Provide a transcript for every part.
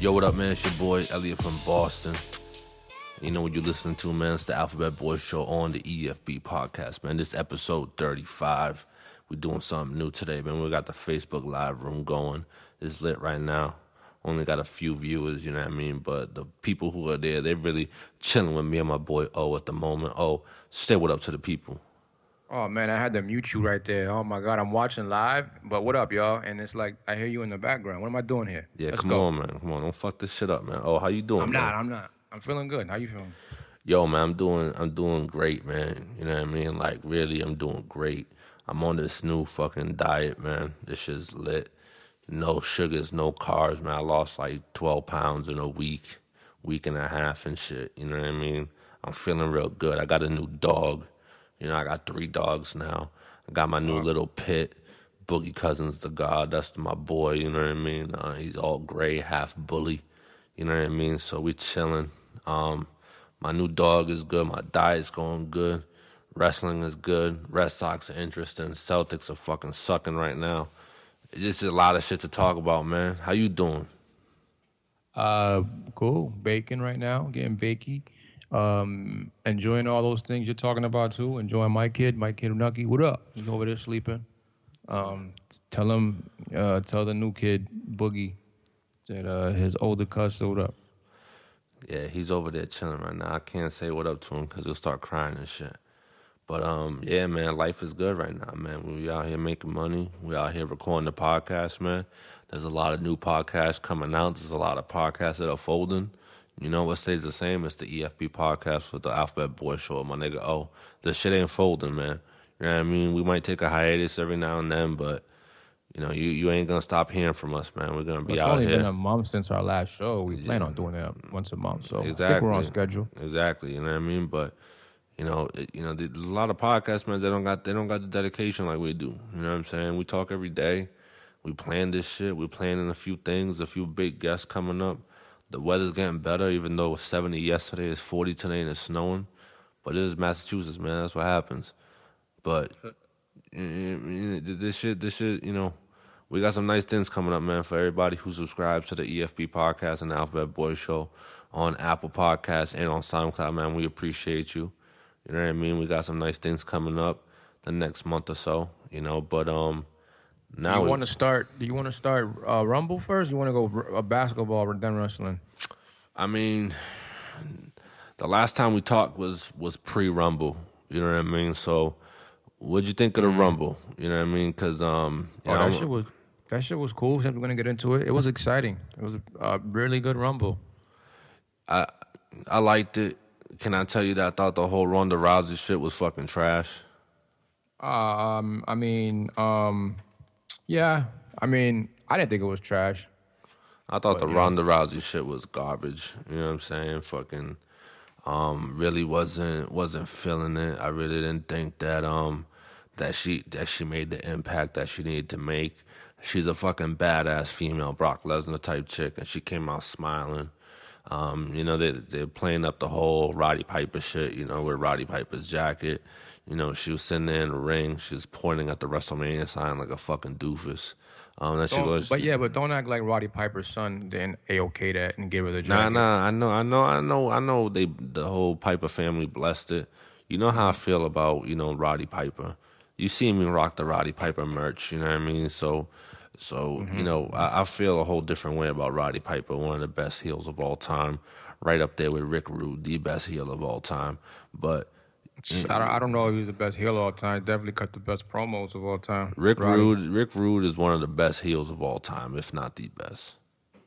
Yo, what up, man? It's your boy Elliot from Boston. You know what you're listening to, man? It's the Alphabet Boy Show on the EFB podcast, man. This episode 35. We're doing something new today, man. We got the Facebook live room going. It's lit right now. Only got a few viewers, you know what I mean? But the people who are there, they're really chilling with me and my boy O at the moment. Oh, say what up to the people. Oh man, I had to mute you right there. Oh my god, I'm watching live. But what up, y'all? And it's like I hear you in the background. What am I doing here? Yeah, Let's come go. on, man. Come on, don't fuck this shit up, man. Oh, how you doing? I'm man? not. I'm not. I'm feeling good. How you feeling? Yo, man, I'm doing I'm doing great, man. You know what I mean? Like really, I'm doing great. I'm on this new fucking diet, man. This shit's lit. No sugars, no carbs, man. I lost like 12 pounds in a week, week and a half and shit. You know what I mean? I'm feeling real good. I got a new dog. You know, I got three dogs now. I got my new little pit. Boogie Cousins, the god. That's my boy. You know what I mean? Uh, he's all gray, half bully. You know what I mean? So we chilling. Um, my new dog is good. My diet's going good. Wrestling is good. Red Sox are interesting. Celtics are fucking sucking right now. It's just a lot of shit to talk about, man. How you doing? Uh, cool. Baking right now, getting bakey. Um, enjoying all those things you're talking about too. Enjoying my kid, my kid Nucky. What up? He's over there sleeping. Um, tell him, uh, tell the new kid Boogie that uh his older cousin. What up? Yeah, he's over there chilling right now. I can't say what up to him because he'll start crying and shit. But um, yeah, man, life is good right now, man. We out here making money. We out here recording the podcast, man. There's a lot of new podcasts coming out. There's a lot of podcasts that are folding. You know what stays the same? It's the EFB podcast with the Alphabet Boy Show. My nigga, oh, this shit ain't folding, man. You know what I mean? We might take a hiatus every now and then, but you know, you, you ain't gonna stop hearing from us, man. We're gonna be out. It's out only here. been a month since our last show. We plan on doing that once a month, so Exactly. we're on schedule. Exactly. You know what I mean? But you know, it, you know, there's a lot of podcasts, man. They don't got they don't got the dedication like we do. You know what I'm saying? We talk every day. We plan this shit. We're planning a few things, a few big guests coming up. The weather's getting better, even though it was 70 yesterday. It's 40 today and it's snowing. But it is Massachusetts, man. That's what happens. But this shit, this shit, you know, we got some nice things coming up, man, for everybody who subscribes to the EFB podcast and the Alphabet Boy Show on Apple Podcasts and on SoundCloud, man. We appreciate you. You know what I mean? We got some nice things coming up the next month or so, you know. But um, now you want to start? Do you want to start uh, Rumble first? You want to go r- uh, basketball or then wrestling? I mean, the last time we talked was was pre Rumble. You know what I mean? So, what'd you think of the Rumble? You know what I mean? Because um, Mm. Oh, know, that I'm- shit was that shit was cool. We're gonna get into it. It was exciting. It was a really good Rumble. I I liked it. Can I tell you that I thought the whole Ronda Rousey shit was fucking trash? Um, I mean, um, yeah. I mean, I didn't think it was trash. I thought the yeah. Ronda Rousey shit was garbage. You know what I'm saying? Fucking um really wasn't wasn't feeling it. I really didn't think that um that she that she made the impact that she needed to make. She's a fucking badass female Brock Lesnar type chick and she came out smiling. Um, you know, they they're playing up the whole Roddy Piper shit, you know, with Roddy Piper's jacket. You know, she was sitting there in the ring, she was pointing at the WrestleMania sign like a fucking doofus. Um, then she goes, but yeah, but don't act like Roddy Piper's son didn't a okay that and give her the Nah, jacket. nah. I know, I know, I know, I know. They the whole Piper family blessed it. You know how I feel about you know Roddy Piper. You see me rock the Roddy Piper merch. You know what I mean? So, so you know, I, I feel a whole different way about Roddy Piper, one of the best heels of all time, right up there with Rick Rude, the best heel of all time. But I don't, I don't know if he's the best heel of all time. Definitely cut the best promos of all time. Rick Roddy. Rude, Rick Rude is one of the best heels of all time, if not the best.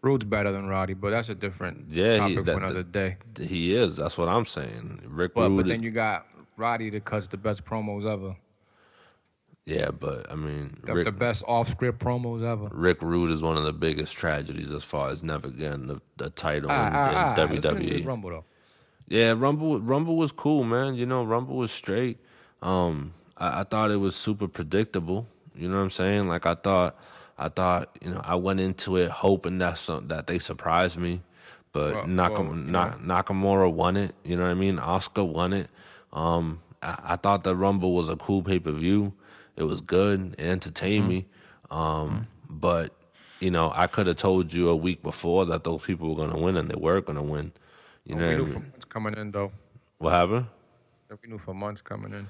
Rude's better than Roddy, but that's a different Yeah, he- topic that- for another day. He is. That's what I'm saying. Rick But, Rude. but is- then you got Roddy that cuts the best promos ever. yeah, but I mean, The, Rick, the best off-script promos ever. Rick Rude is one of the biggest tragedies as far as never getting the, the title Ah, in, ah, in ah, let's get into WWE. Rumble though. Yeah, Rumble Rumble was cool, man. You know, Rumble was straight. Um, I, I thought it was super predictable. You know what I'm saying? Like I thought, I thought, you know, I went into it hoping that some, that they surprised me, but Well, Nakam- well, you Na- Nakamura won it. You know what I mean? Asuka won it. Um, I, I thought the Rumble was a cool pay per view. It was good. It entertained me. Um, but you know, I could have told you a week before that those people were gonna win, and they were gonna win. You know what I mean? Coming in though. What happened? That We knew for months coming in.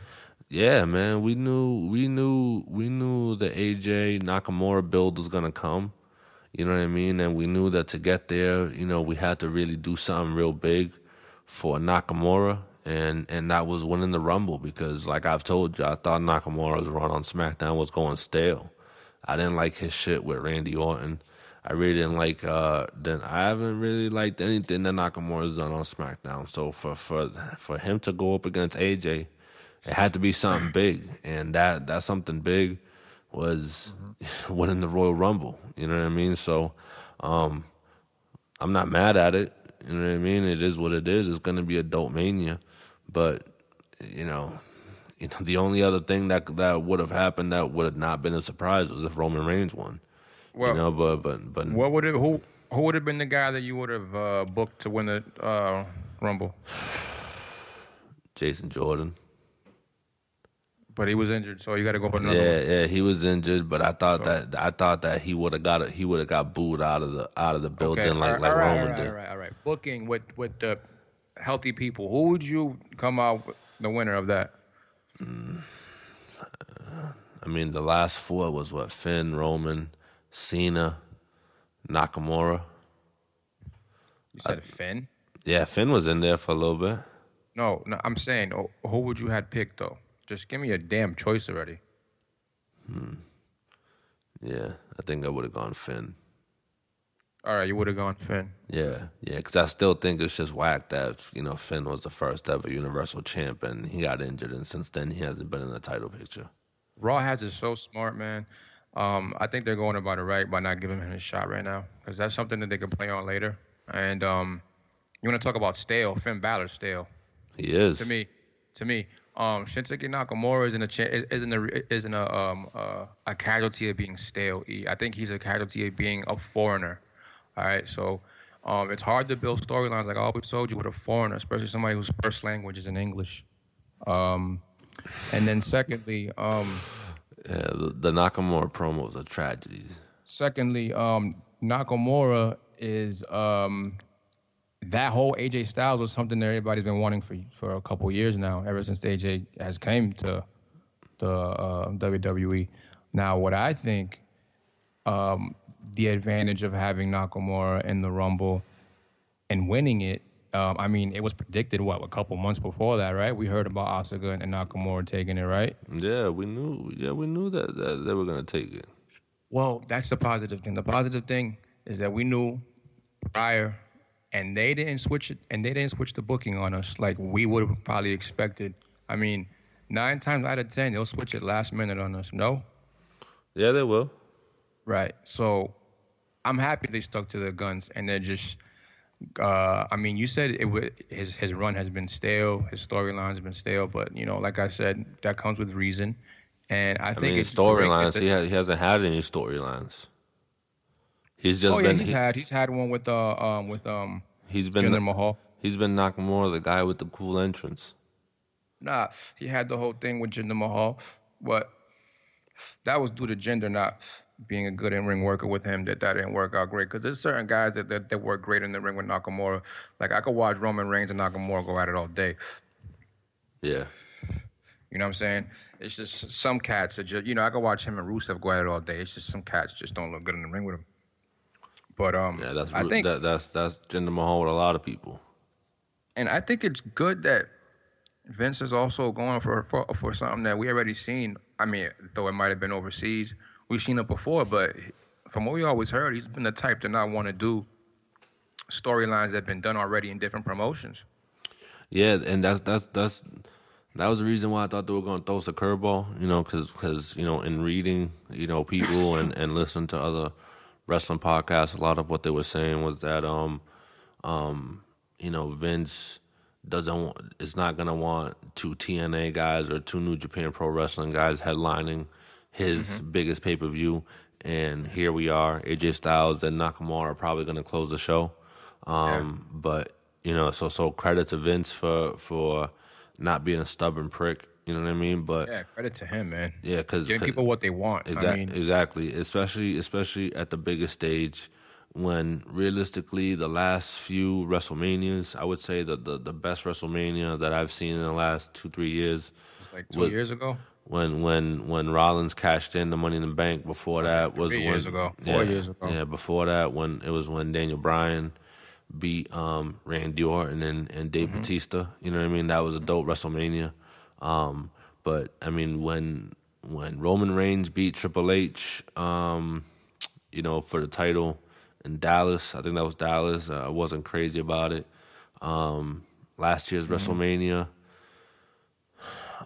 Yeah, man, we knew, we knew, we knew the AJ Nakamura build was gonna come. You know what I mean? And we knew that to get there, you know, we had to really do something real big for Nakamura, and and that was winning the Rumble because, like I've told you, I thought Nakamura's run on SmackDown was going stale. I didn't like his shit with Randy Orton. I really didn't like. Uh, then I haven't really liked anything that Nakamura's done on SmackDown. So for for for him to go up against AJ, it had to be something big, and that that something big was winning the Royal Rumble. You know what I mean? So um, I'm not mad at it. You know what I mean? It is what it is. It's going to be adult mania, but you know, you know, the only other thing that that would have happened that would have not been a surprise was if Roman Reigns won. Well, you know, but but but what would it? Who who would have been the guy that you would have uh, booked to win the uh, Rumble? Jason Jordan. But he was injured, so you got to go for another. Yeah, one. yeah, he was injured, but I thought So- that I thought that he would have got it. He would have got booed out of the out of the building Okay, like all like right, Roman all right, did. All right, all right. Booking with with the healthy people. Who would you come out with the winner of that? I mean, the last four was what Finn, Roman, Cena, Nakamura. You said Finn. Yeah, Finn was in there for a little bit. No, no. I'm saying, oh, who would you had picked though? Just give me a damn choice already. Hmm. Yeah, I think I would have gone Finn. All right, you would have gone Finn. Yeah, yeah, because I still think it's just whack that you know Finn was the first ever Universal Champ and he got injured, and since then he hasn't been in the title picture. Raw has is so smart, man. Um, I think they're going about it right by not giving him his shot right now because that's something that they can play on later. And um, you want to talk about stale? Finn Balor stale. He is. to me, to me, um, Shinsuke Nakamura isn't a cha- isn't a isn't a um uh, a casualty of being stale. I think he's a casualty of being a foreigner. All right, so um, it's hard to build storylines like I always told you with a foreigner, especially somebody whose first language is in English. Um, and then secondly, um, Yeah, the, the Nakamura promo was a tragedy. secondly, um, Nakamura is um, that whole AJ Styles was something that everybody's been wanting for for a couple years now, ever since AJ has came to the uh, WWE. Now, what I think um, the advantage of having Nakamura in the Rumble and winning it. Um, I mean, it was predicted what a couple months before that, right? We heard about Asuka and Nakamura taking it, right? Yeah, we knew. Yeah, we knew that, that they were gonna take it. Well, that's the positive thing. The positive thing is that we knew prior, and they didn't switch it, and they didn't switch the booking on us like we would have probably expected. I mean, nine times out of ten, they'll switch it last minute on us. No, Yeah, they will. right? So, I'm happy they stuck to their guns, and they're just. Uh, I mean, you said it would, his his run has been stale, his storyline's been stale, but you know, like I said, that comes with reason, and I, I think mean, storylines. He, ha- he hasn't had any storylines. He's just oh yeah, he's he, had he's had one with uh um with um he's been. Jinder Mahal. He's been Nakamura, the guy with the cool entrance. Nah, he had the whole thing with Jinder Mahal, but that was due to Jinder not being a good in-ring worker with him. That that didn't work out great because there's certain guys that, that that work great in the ring with Nakamura. Like I could watch Roman Reigns and Nakamura go at it all day. Yeah, You know what I'm saying? It's just some cats are just you know I could watch him and Rusev go at it all day. It's just some cats just don't look good in the ring with him. But um, yeah. That's I think that, that's that's Jinder Mahal with a lot of people. and I think it's good that Vince is also going for, for for something that we already seen. I mean, though it might have been overseas, we've seen it before. But from what we always heard, he's been the type to not want to do storylines that have been done already in different promotions. Yeah, and that's that's that's that was the reason why I thought they were going to throw us a curveball. You know, because cause, you know, in reading, you know, people and and listening to other wrestling podcasts, a lot of what they were saying was that um um you know Vince doesn't want, is not going to want two TNA guys or two New Japan Pro Wrestling guys headlining his biggest pay per view. And here we are, AJ Styles and Nakamura are probably going to close the show. Um, But you know, so so credit to Vince for for not being a stubborn prick. You know what I mean? But Yeah, credit to him, man. yeah, because Giving people what they want. I Exactly, mean, exactly. Especially, especially at the biggest stage, when realistically the last few WrestleManias, I would say that the, the best WrestleMania that I've seen in the last two three years, like two what- years ago. When when when Rollins cashed in the Money in the Bank. Before that was Three when, years ago, four yeah, years ago. Yeah, before that when it was when Daniel Bryan beat um, Randy Orton and and Dave Mm-hmm. Batista. You know what I mean? That was a dope WrestleMania. Um, but I mean when when Roman Reigns beat Triple H, um, you know, for the title in Dallas. I think that was Dallas. Uh, I wasn't crazy about it. Um, last year's Mm-hmm. WrestleMania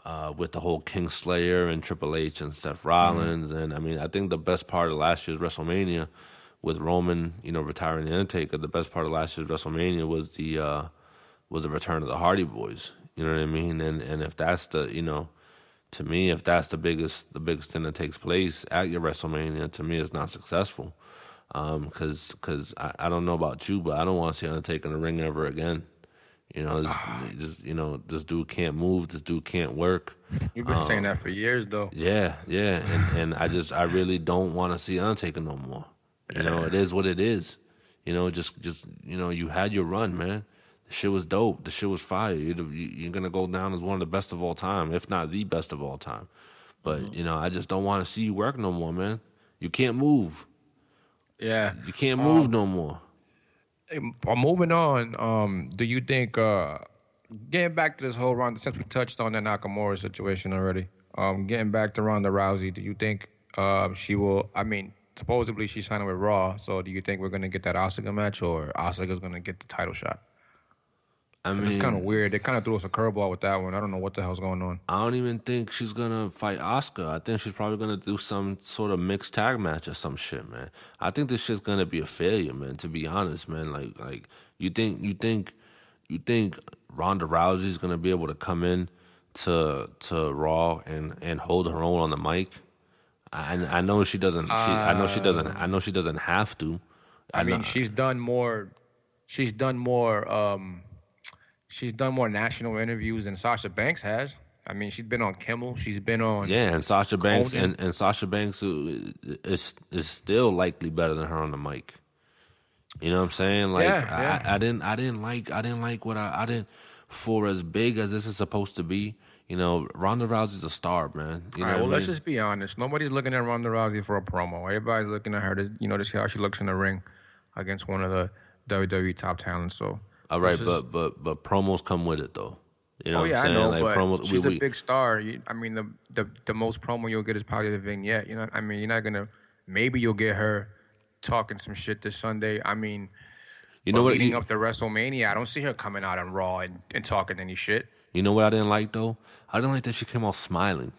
uh, with the whole Kingslayer and Triple H and Seth Mm-hmm. Rollins, and I mean, I think the best part of last year's WrestleMania with Roman, you know, retiring the Undertaker. The best part of last year's WrestleMania was the uh, was the return of the Hardy Boys. You know what I mean? And and if that's the you know, to me, if that's the biggest the biggest thing that takes place at your WrestleMania, to me, it's not successful. Um, cause, cause I, I don't know about you, but I don't want to see Undertaker in the ring ever again. You know, this, ah. this, you know, this dude can't move. This dude can't work. You've been saying Um, that for years, though. Yeah, yeah, and and I just I really don't want to see Undertaker no more. You know, it is what it is. You know, just just you know, you had your run, man. The shit was dope. The shit was fire. You're, you're gonna go down as one of the best of all time, if not the best of all time. But mm-hmm. you know, I just don't want to see you work no more, man. You can't move. Yeah. You can't um, move no more. Moving on, um, do you think uh, getting back to this whole Ronda, since we touched on the Nakamura situation already, um, getting back to Ronda Rousey, do you think uh, she will? I mean, supposedly she's signing with Raw, so do you think we're gonna get that Asuka match, or Asuka's gonna get the title shot? I mean, It's kind of weird. They kind of threw us a curveball with that one. I don't know what the hell's going on. I don't even think she's gonna fight Asuka. I think she's probably gonna do some sort of mixed tag match or some shit, man. I think this shit's gonna be a failure, man. To be honest, man. Like, like you think, you think, you think Ronda Rousey's gonna be able to come in to to Raw and and hold her own on the mic? I I know she doesn't. She, I know she doesn't. I know she doesn't have to. I mean, know- she's done more. She's done more. Um, she's done more national interviews than Sasha Banks has. I mean, she's been on Kimmel. She's been on. Yeah, and Sasha Banks Conan. and, and Sasha Banks uh, is is still likely better than her on the mic. You know what I'm saying? Like Yeah, yeah. I, I didn't I didn't like I didn't like what I I didn't for as big as this is supposed to be. You know, Ronda Rousey's a star, man. You know All right, well, I let's just be honest. Nobody's looking at Ronda Rousey for a promo. Everybody's looking at her to, you know, to see how she looks in the ring against one of the WWE top talents. So, All right, but but but promos come with it though. You know oh what I'm I saying? know, like promos, she's we, a big star. You, I mean, the, the the most promo you'll get is probably the vignette. You know, I mean, you're not gonna. Maybe you'll get her talking some shit this Sunday. I mean, you know what? leading You, up to WrestleMania, I don't see her coming out on Raw and, and talking any shit. you know what I didn't like though? I didn't like that she came out smiling.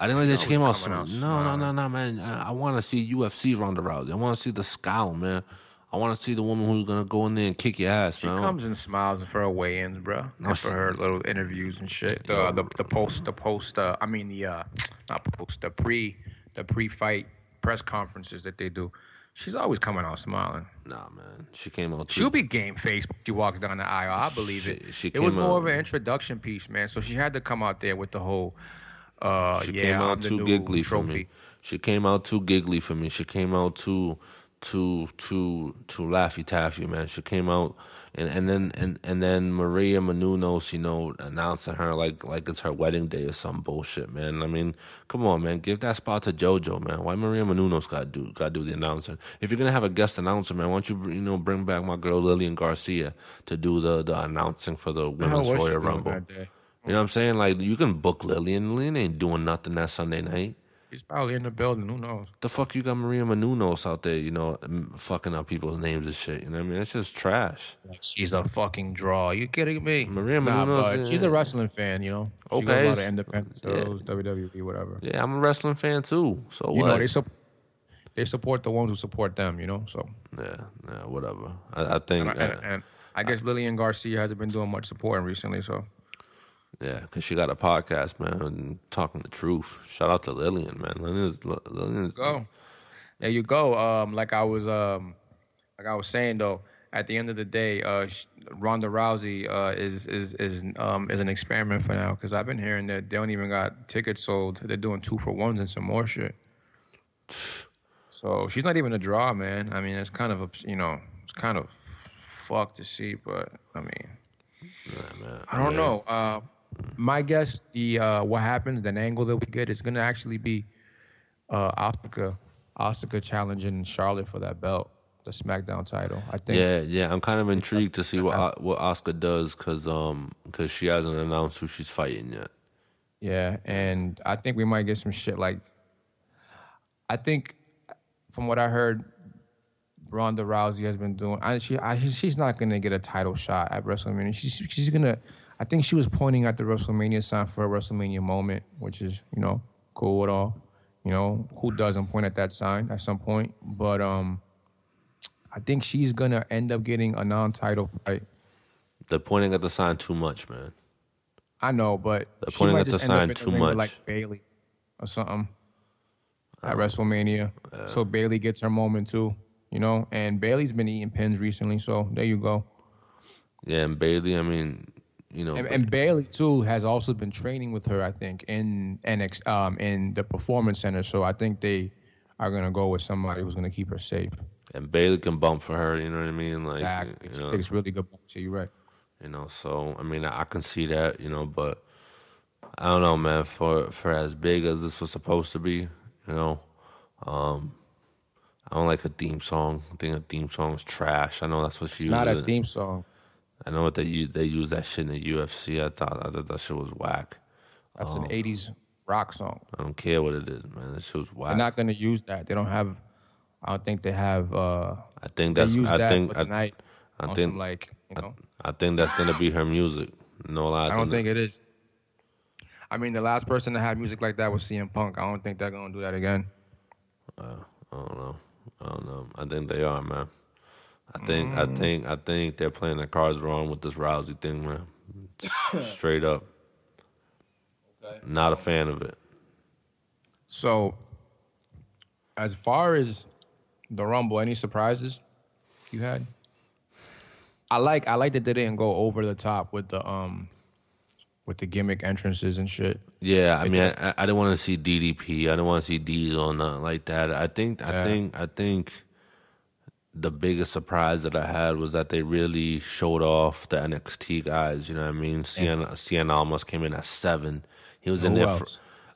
I didn't like that she came out smiling. No, no, no, no, man. I, I want to see UFC Ronda Rousey. I want to see the scowl, man. I want to see the woman who's gonna go in there and kick your ass, bro. She man. comes and smiles for her weigh-ins, bro, No, for her little interviews and shit. The uh, the, the post, the post. Uh, I mean the uh, not post, the pre, the pre-fight press conferences that they do. She's always coming out smiling. Nah, man. She came out. Too, She'll be game face she walks down the aisle. I believe it. She- she it was more out- of an introduction piece, man. So she had to come out there with the whole. Uh, She yeah, came I'm out too new giggly for me. She came out too giggly for me. She came out too, too, too, too laffy taffy, man. She came out, and and then and and then Maria Menounos, you know, announcing her like like it's her wedding day or some bullshit, man. I mean, come on, man, give that spot to JoJo, man. Why Maria Menounos got do got do the announcing? If you're gonna have a guest announcer, man, why don't you you know bring back my girl Lillian Garcia to do the the announcing for the Women's Royal Rumble? You know what I'm saying? Like you can book Lillian. Lillian ain't doing nothing that Sunday night. She's probably in the building. Who knows? The fuck you got Maria Menounos out there, you know, fucking up people's names and shit. You know what I mean? It's just trash. She's a fucking draw. You kidding me? Maria nah, Menounos, she's a wrestling fan. You know. She Okay, goes a lot of independent yeah. shows, WWE, whatever. Yeah, I'm a wrestling fan too. So You what? know they sup- they support the ones who support them. You know. So yeah, yeah, whatever. I, I think, and, I- and, uh, and I guess Lillian Garcia hasn't been doing much supporting recently. So yeah, because she got a podcast, man, and talking the truth. Shout out to Lillian, man. Lillian's, Lillian's go. There you go. Um, like I was um, like I was saying though, at the end of the day, uh, Ronda Rousey uh, is is is um is an experiment for now because I've been hearing that they don't even got tickets sold. They're doing two for ones and some more shit. So she's not even a draw, man. I mean, it's kind of a you know it's kind of fucked to see, but I mean, Yeah, man. I don't Yeah. know. Uh, my guess, the uh, what happens, the angle that we get is gonna actually be uh, Asuka, Asuka challenging Charlotte for that belt, the SmackDown title. I think. Yeah, yeah. I'm kind of intrigued to see what O- what Asuka does because um because she hasn't announced who she's fighting yet. Yeah, and I think we might get some shit like. I think, from what I heard, Ronda Rousey has been doing. I, she, I, she's not gonna get a title shot at WrestleMania. She's, she's gonna. I think she was pointing at the WrestleMania sign for a WrestleMania moment, which is you know cool at all. You know who doesn't point at that sign at some point? But um, I think she's gonna end up getting a non-title fight. They're pointing at the sign too much, man. I know, but They're she pointing might at the sign the too much. like Bayley or something at WrestleMania. so Bayley gets her moment too, you know. And Bayley's been eating pins recently, so there you go. Yeah, and Bayley. I mean, you know, And, and Bayley too has also been training with her, I think, in NX um in the Performance Center. So I think they are gonna go with somebody who's gonna keep her safe. and Bayley can bump for her. You know what I mean? Like, exactly. She know, takes really good. So you're right. you know. So I mean, I can see that. You know, but I don't know, man. For for as big as this was supposed to be, you know, um, I don't like a theme song. I think a theme song is trash. I know that's what she It's not a theme song. I know what they use. They use that shit in the UFC. I thought I thought that shit was whack. That's Oh. an '80s rock song. I don't care what it is, man. That shit was whack. They're not gonna use that. They don't have. I don't think they have. uh I think that's. I that think. I, night I think. some like you know. I think that's gonna be her music. No lie. I don't think it is. I mean, the last person to have music like that was CM Punk. I don't think they're gonna do that again. I don't know. I don't know. I think they are, man. I think. Mm. I think. I think they're playing their cards wrong with this Rousey thing, man. Straight up. Not a fan of it. So, as far as the Rumble, any surprises you had? I like I like that they didn't go over the top with the um with the gimmick entrances and shit. Yeah, I mean, I, I didn't want to see DDP. I didn't want to see Diesel or nothing like that. I think, I Yeah. think, I think the biggest surprise that I had was that they really showed off the NXT guys. You know what I mean? Cien, Cien Almas came in at seven. He was in Who there. For,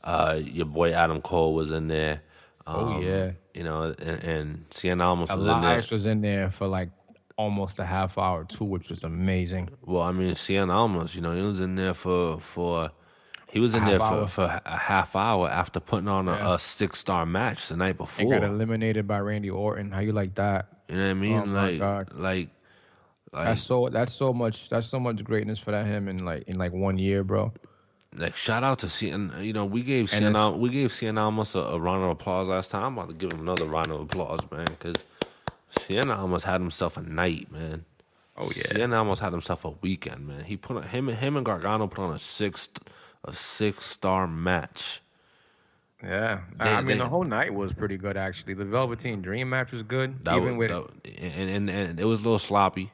uh, your boy Adam Cole was in there. Oh, Um, yeah. you know, and, and Cien Almas was in there. Was in there for like almost a half hour too, which was amazing. Well, I mean, Cien Almas, you know, he was in there for for he was in there for, for a half hour after putting on a, Yeah. a six star match the night And before. got eliminated by Randy Orton. How you like that? You know what I mean? Oh, like, God. like, like, That's so that's so much that's so much greatness for that him in like in like one year, bro. like, shout out to Cien. You know, we gave And Al- we gave Cien Almas a, a round of applause last time. I'm about to give him another round of applause, man, because Cien Almas had himself a night, man. Oh, yeah. Cien Almas had himself a weekend, man. He put him him and Gargano put on a six a six star match. Yeah, They- I mean they- the whole night was pretty good actually. The Velveteen Dream match was good, That even was, with that, and, and and it was a little sloppy.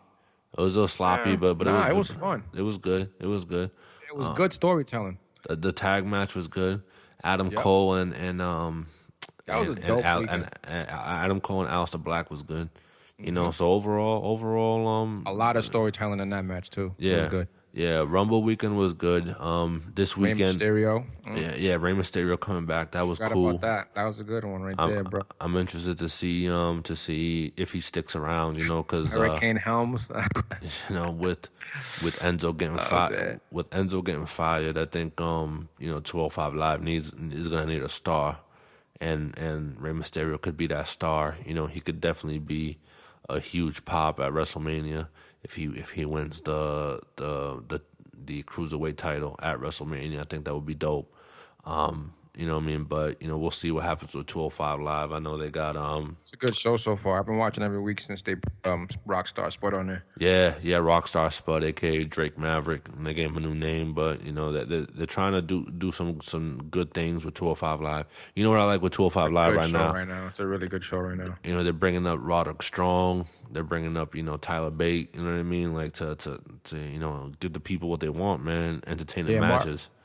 It was a little sloppy, Yeah. but but Nah, it, it was, was fun. It was good. It was good. it was good storytelling. The, the tag match was good. Adam Yep. Cole and and um was and, and, Al, and, and Adam Cole and Aleister Black was good. You know, so overall, overall, um, A lot of storytelling in that match too. it yeah, was good. Yeah. Rumble weekend was good. Um, this Rey weekend, Mysterio, mm, yeah, yeah. Rey Mysterio coming back. That was forgot cool. about that. That was a good one right I'm, there, bro. I'm interested to see um to see if he sticks around. You know, because uh, Hurricane Helms. you know, with with Enzo getting Oh, fired, with Enzo getting fired, I think um, you know, 205 Live needs is gonna need a star, and and Rey Mysterio could be that star. You know, he could definitely be a huge pop at WrestleMania if he if he wins the the the the cruiserweight title at WrestleMania. I think that would be dope. Um, You know what I mean? But you know, we'll see what happens with 205 Live. I know they got um. It's a good show so far. I've been watching every week since they um Rockstar Spud on there. Yeah, yeah, Rockstar Spud, aka Drake Maverick, and they gave him a new name. But you know that they're, they're trying to do do some some good things with 205 Live. You know what I like with 205 Live right now? right now. It's a really good show right now. You know they're bringing up Roderick Strong. They're bringing up you know Tyler Bate. You know what I mean? Like to to to you know give the people what they want, man. Entertaining Yeah, matches. Mark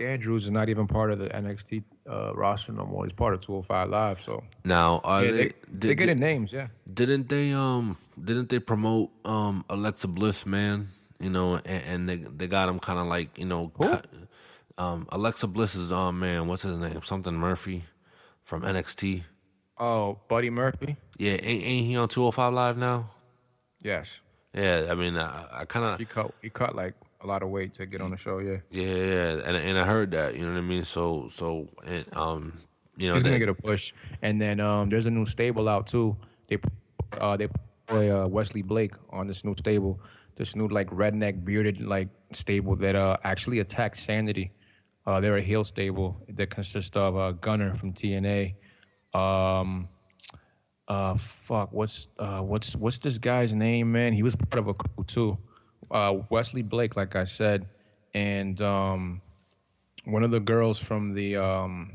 Andrews is not even part of the NXT uh, roster no more. He's part of 205 Live, so Now, are yeah, they, they, did- they're getting names. Yeah, didn't they um didn't they promote um Alexa Bliss, man? You know, and, and they they got him kind of like you know, cut- um Alexa Bliss is um man, what's his name? Something Murphy from NXT. Oh, Buddy Murphy. Yeah, ain't, ain't he on 205 Live now? Yes, Yeah, I mean, I, I kind he of cut. He cut like a lot of weight to get on the show. Yeah, yeah, yeah, and and I heard that, you know what I mean. So so and um, you know, he's gonna get a push. And then um, there's a new stable out too. They uh, they play uh, Wesley Blake on this new stable. This new like redneck bearded like stable that uh actually attacked Sanity. Uh, they're a heel stable that consists of uh, Gunner from TNA. Um, uh, fuck, what's uh, what's what's this guy's name, man? He was part of a crew too. Uh, Wesley Blake, like I said, and um, one of the girls from the um,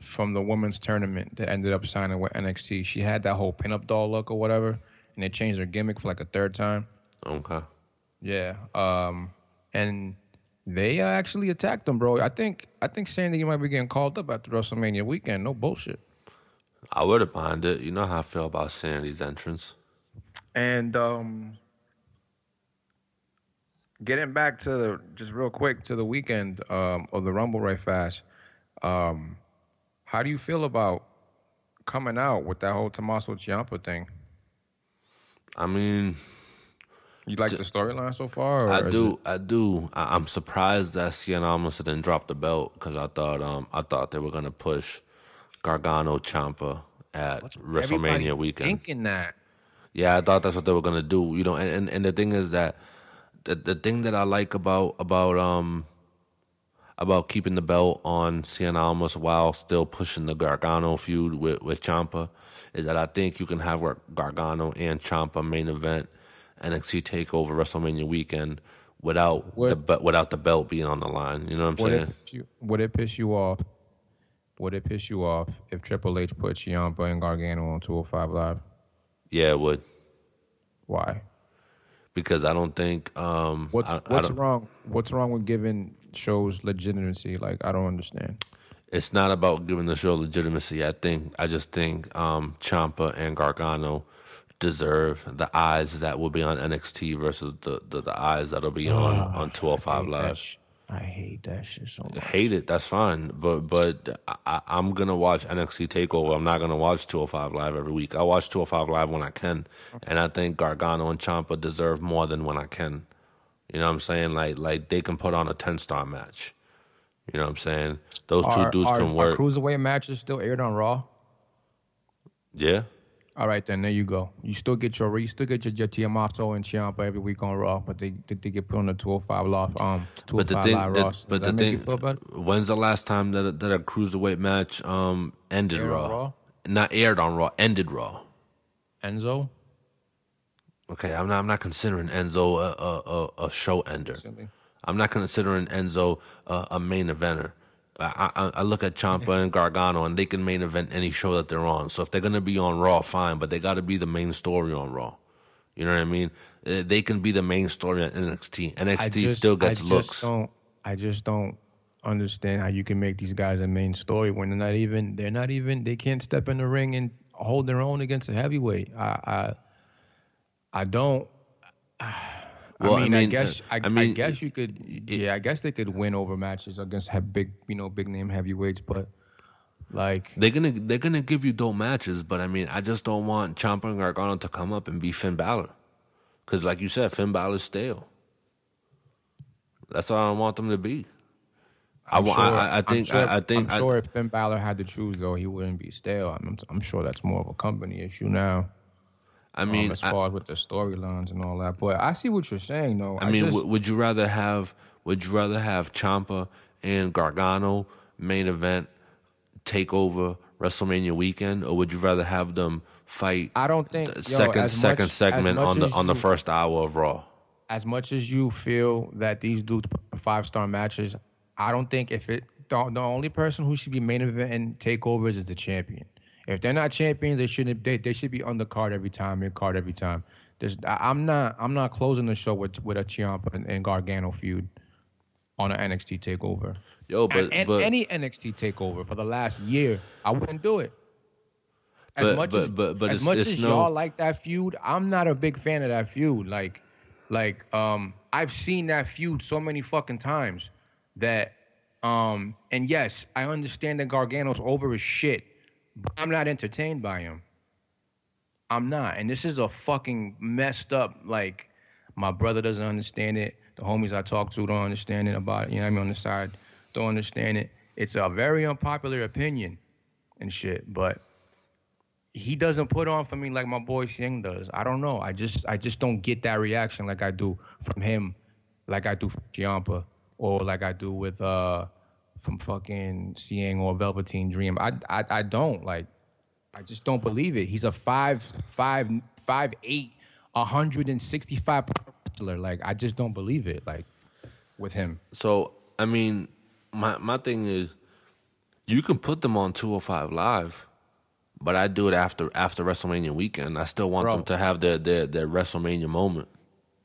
from the women's tournament that ended up signing with NXT. She had that whole pinup doll look or whatever, and they changed her gimmick for like a third time. okay. Yeah. Um, and they uh, actually attacked them, bro. I think I think Sanity might be getting called up after WrestleMania weekend. No bullshit. I would have minded. You know how I feel about Sanity's entrance. And um, getting back to the, just real quick to the weekend um, of the Rumble right fast. Um, how do you feel about coming out with that whole Tommaso Ciampa thing? I mean, You like the storyline so far? Or I do, it- I do. I, I'm surprised that Cien Almas didn't drop the belt because I thought, um, I thought they were gonna push Gargano Ciampa at WrestleMania weekend. Thinking that. Yeah, I thought that's what they were gonna do. You know, and, and, and the thing is that the the thing that I like about about um about keeping the belt on Cien Almas while still pushing the Gargano feud with with Ciampa is that I think you can have Gargano and Ciampa main event NXT Takeover WrestleMania weekend without the be- without the belt being on the line. You know what I'm Would saying? it, you, would it piss you off? Would it piss you off if Triple H put Ciampa and Gargano on 205 Live? Yeah, it would Why? Because I don't think um What's I, I what's don't- wrong? What's wrong with giving shows legitimacy? Like I don't understand. it's not about giving the show legitimacy. I think I just think um Ciampa and Gargano deserve the eyes that will be on NXT versus the the, the eyes that'll be on on 205 hate that Live. sh- I hate that shit so much. Hate it, that's fine, but but I, I'm gonna watch NXT Takeover. I'm not gonna watch 205 Live every week. I watch 205 Live when I can, and I think Gargano and Ciampa deserve more than when I can. You know what I'm saying? Like like they can put on a 10 star match. You know what I'm saying? Those two Are, dudes are, can work. are cruiserweight matches still aired on Raw? yeah. All right, then there you go. You still get your you still get your, your Tiamato and Ciampa every week on Raw, but they they, they get put on the 205 Live um 205 But the thing, Live Raw. but the that make you thing, when's the last time that a, that a cruiserweight match um ended Raw? Raw? Not aired on Raw, ended Raw. Enzo, Okay, I'm not. I'm not considering Enzo a a, a, a show ender. I'm not considering Enzo a, a main eventer. I, I, look at Ciampa and Gargano, and they can main event any show that they're on. So if they're gonna be on Raw, fine, but they got to be the main story on Raw. You know what I mean? Uh, They can be the main story on NXT. NXT just, still gets I just looks. Don't, I just don't understand how you can make these guys a main story when they're not even they're not even they can't step in the ring and hold their own against a heavyweight. I I, I don't. Well, I I mean, I, guess uh, I, I I, guess you could. yeah, I guess they could win over matches against have big, you know, big name heavyweights, but like They're gonna they're gonna give you dope matches, but I mean, I just don't want Ciampa and Gargano to come up and be Finn Balor, because like you said, Finn Balor's stale. That's what I don't want them to be. I, I'm wa- sure, I, I- I think sure, I, I think I'm I- sure if Finn Balor had to choose though, he wouldn't be stale. I'm, I'm sure that's more of a company issue now. I um, mean, as I, far as with the storylines and all that. But I see what you're saying, though. I mean, just, w- would you rather have would you rather have Ciampa and Gargano main event take over WrestleMania weekend, or would you rather have them fight I don't think yo, second as second much- segment on the on the first hour of Raw? as much as you feel that these dudes five star matches, I don't think if it the, the only person who should be main event and takeovers is the champion. If they're not champions, they shouldn't. They, they should be on the card every time, mid card every time. There's, I, I'm not. I'm not closing the show with with a Ciampa and, and Gargano feud on an NXT takeover. Yo, but and, but any NXT takeover for the last year, I wouldn't do it. As But- much but- as but- but as it's- much it's as no- y'all like that feud, I'm not a big fan of that feud. Like, like um, I've seen that feud so many fucking times that um, and yes, I understand that Gargano's over his shit, I'm not entertained by him. I'm not, and this is a fucking messed up. Like, my brother doesn't understand it. The homies I talk to don't understand it about it. You know what I mean? On the side, don't understand it. It's a very unpopular opinion and shit, but he doesn't put on for me like my boy Cien does. I don't know. I just I just don't get that reaction like I do from him, like I do from Ciampa, or like I do with uh from fucking Cien or Velveteen Dream. I I I don't like. I just don't believe it. He's a five five five eight, hundred and sixty five wrestler. Like I just don't believe it. Like with him. So I mean, my my thing is, you can put them on 205 live, but I do it after after WrestleMania weekend. I still want Bro. them to have their their their WrestleMania moment.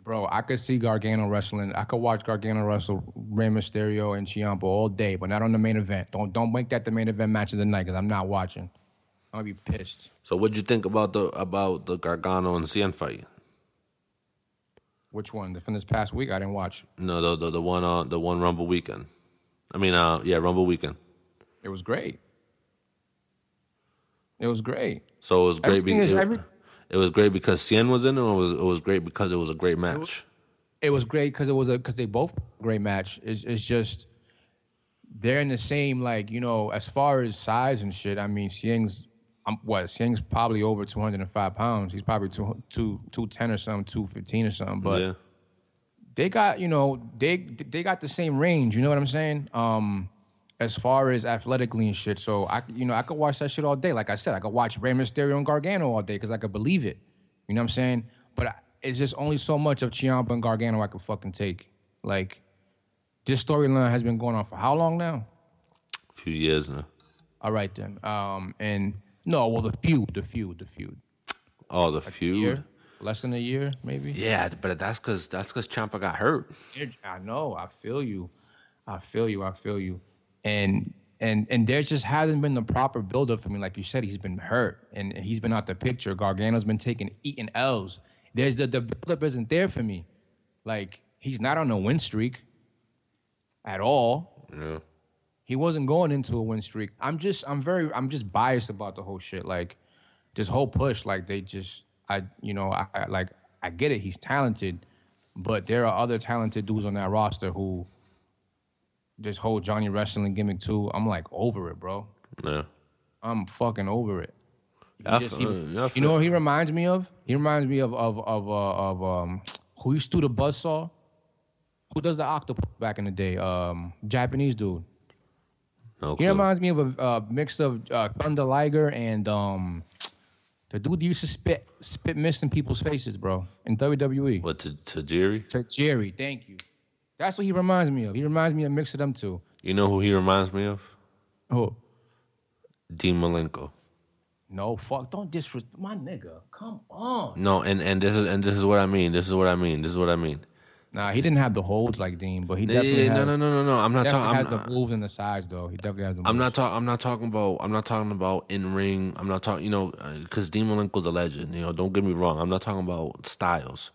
Bro, I could see Gargano wrestling. I could watch Gargano wrestle Rey Mysterio and Ciampa all day, but not on the main event. Don't don't make that the main event match of the night because I'm not watching. I'm gonna be pissed. So what'd you think about the about the Gargano and Cien fight? Which one? The from this past week, I didn't watch. No, the the, the one on the one Rumble weekend. I mean, uh, yeah, Rumble weekend. It was great. It was great. So it was great. Everything Because is every- it was great because Cien was in it, or it was it was great because it was a great match. It was great because it was a because they both great match. It's it's just they're in the same like you know as far as size and shit. I mean, Cien's um, what Cien's probably over 205 pounds. He's probably two two two ten or something, 215 or something. But yeah, they got you know they they got the same range. You know what I'm saying? Um, as far as athletically and shit. So I you know I could watch that shit all day. Like I said, I could watch Rey Mysterio and Gargano all day because I could believe it. You know what I'm saying? But I, it's just only so much of Ciampa and Gargano I could fucking take. Like this storyline has been going on for how long now? a few years now. All right then. Um, and no, well the feud, the feud, the feud. Oh, the Year, feud. less than a year, maybe. Yeah, but that's because that's because Ciampa got hurt. I know. I feel you. I feel you. I feel you. And and and there just hasn't been the proper build up for me. Like you said, he's been hurt and he's been out the picture. Gargano's been taking eating L's. There's the the build up isn't there for me. Like he's not on a win streak at all. Yeah. He wasn't going into a win streak. I'm just I'm very I'm just biased about the whole shit. Like this whole push, like they just I you know I, I like I get it. He's talented, but there are other talented dudes on that roster who this whole Johnny wrestling gimmick too. I'm like over it, bro. Yeah. I'm fucking over it. He just- he- you know what he reminds me of? He reminds me of of of uh, of um who used to do the buzzsaw. Who does the octopus back in the day? Um, Japanese dude. No He clue. reminds me of a uh, mix of uh, Thunder Liger and um, the dude used to spit spit mist in people's faces, bro, in WWE. What to to Jerry? Tajiri, thank you. That's what he reminds me of. He reminds me of a mix of them two. You know who he reminds me of? Oh Dean Malenko. no, fuck! Don't disrespect my nigga. Come on. No, and and this is and this is what I mean. This is what I mean. This is what I mean. Nah, he didn't have the holds like Dean, but he definitely yeah, has. no, no, no, no, no. I'm not talking. has I'm, the moves and the size though. He definitely has the. Moves. I'm not talking. I'm not talking about. I'm not talking about in ring. I'm not talking. You know, uh, because Dean Malenko's a legend. You know, don't get me wrong. I'm not talking about styles.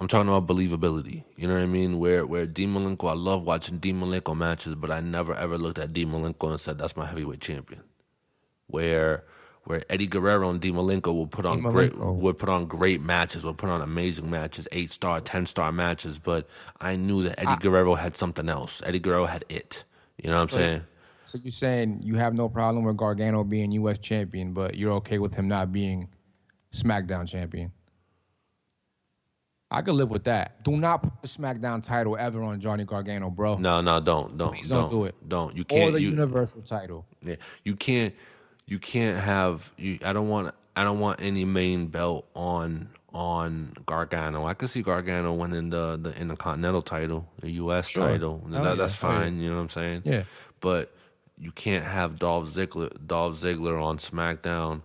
I'm talking about believability. You know what I mean? Where where Dean Malenko, I love watching Dean Malenko matches, but I never ever looked at Dean Malenko and said that's my heavyweight champion. Where where Eddie Guerrero and Dean Malenko will put on great would put on great matches, would put on amazing matches, eight star, ten star matches. But I knew that Eddie Guerrero had something else. Eddie Guerrero had it. You know what I'm saying? So you're saying you have no problem with Gargano being U.S. champion, but you're okay with him not being SmackDown champion? I could live with that. Do not put the SmackDown title ever on Johnny Gargano, bro. No, no, don't, don't, Please don't do it. Don't. You can't. Or the you, Universal title. Yeah, you can't. You can't have. You. I don't want. I don't want any main belt on on Gargano. I could see Gargano winning the the Intercontinental title, the U.S. Sure. title. Oh, hell That, yeah. that's Oh, yeah. fine. You know what I'm saying? Yeah. But you can't have Dolph Ziggler, Dolph Ziggler on SmackDown,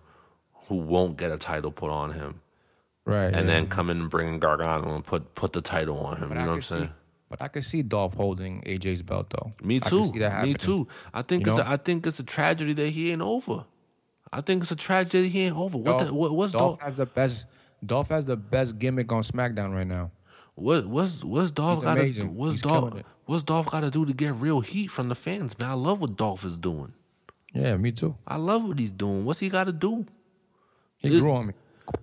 who won't get a title put on him, Right. and yeah. then come in and bring in Gargano and put put the title on him. But you I know what I'm see- saying? But I could see Dolph holding AJ's belt though. Me I too. see that Me too. I think You it's know? a, I think it's a tragedy that he ain't over. I think it's a tragedy he ain't over. What Dolph, the, what, what's Dolph Dolph? has the best. Dolph has the best gimmick on SmackDown right now. What what's what's Dolph got to what's He's Dolph what's Dolph got to do to get real heat from the fans? Man, I love what Dolph is doing. Yeah, me too. I love what he's doing. What's he got to do? He This- grew on me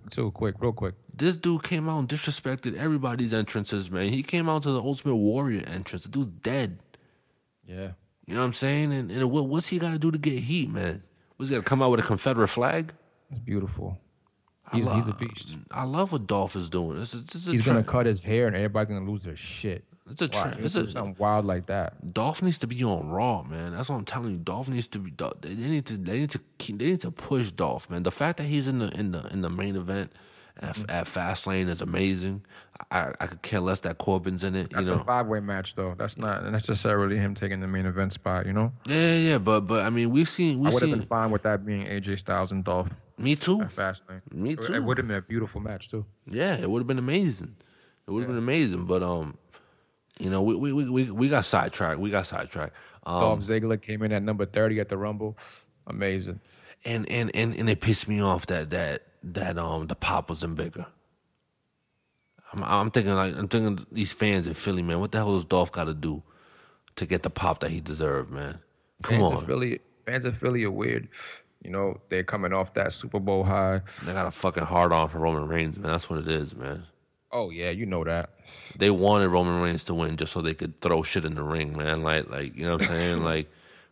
too, quick, real quick. This dude came out and disrespected everybody's entrances, man. He came out to the Ultimate Warrior entrance. The dude's dead. Yeah. You know what I'm saying? And, and what, what's he got to do to get heat, man? What's he got to come out with a Confederate flag? It's beautiful. He's, lo- he's a beast. I love what Dolph is doing. It's a, it's a He's gonna cut his hair and everybody's gonna lose their shit. It's a tra- it's a something wild like that. Dolph needs to be on Raw, man. That's what I'm telling you. Dolph needs to be. They need to. They need to. Keep, they need to push Dolph, man. The fact that he's in the in the in the main event at, Mm-hmm. at Fastlane is amazing. I I could care less that Corbin's in it. That's you know. a five way match though. That's not necessarily him taking the main event spot, you know? yeah, yeah, yeah. But but I mean, we've seen I we've would have been fine with that being AJ Styles and Dolph Me too. at Fastlane. Me too. It would have been a beautiful match too. Yeah, it would have been amazing. It would have been amazing. But um, you know, we we we we, got sidetracked. We got sidetracked. Um, Dolph Ziggler came in at number thirty at the Rumble. Amazing. and and and and it pissed me off that that that um the pop wasn't bigger. I'm, I'm thinking like I'm thinking these fans in Philly, man. What the hell does Dolph got to do to get the pop that he deserved, man? Come fans on, Of Philly, fans of Philly are weird. You know, they're coming off that Super Bowl high. they got a fucking hard on for Roman Reigns, man. That's what it is, man. Oh yeah, you know that. They wanted Roman Reigns to win just so they could throw shit in the ring, man. Like like you know what I'm saying? like,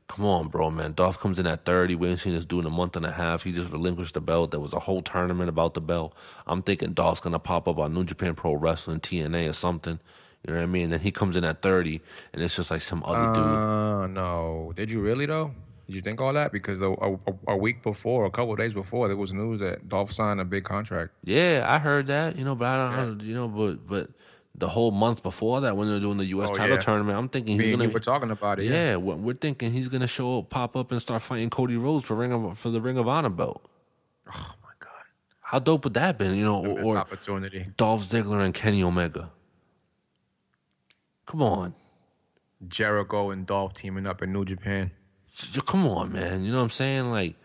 come on, bro, man. Dolph comes in at 30. We ain't seen this dude in a month and a half. He just relinquished the belt. There was a whole tournament about the belt. I'm thinking Dolph's gonna pop up on New Japan Pro Wrestling, TNA or something. You know what I mean? And Then he comes in at 30, and it's just like some other dude. Uh, no. Did you really though? Did you think all that? Because a, a, a week before, a couple of days before, there was news that Dolph signed a big contract. Yeah, I heard that. You know, but I don't, I don't- you know, but but the whole month before that, when they were doing the U.S. Oh, title yeah. tournament, I'm thinking Me he's gonna. were talking about it. yeah, Yeah. we're we're thinking he's gonna show up, pop up, and start fighting Cody Rhodes for ring of, for the Ring of Honor belt. Oh my god. How dope would that been? You know, or, or opportunity. Dolph Ziggler and Kenny Omega. Come on, Jericho and Dolph teaming up in New Japan. Come on, man. You know what I'm saying? Like,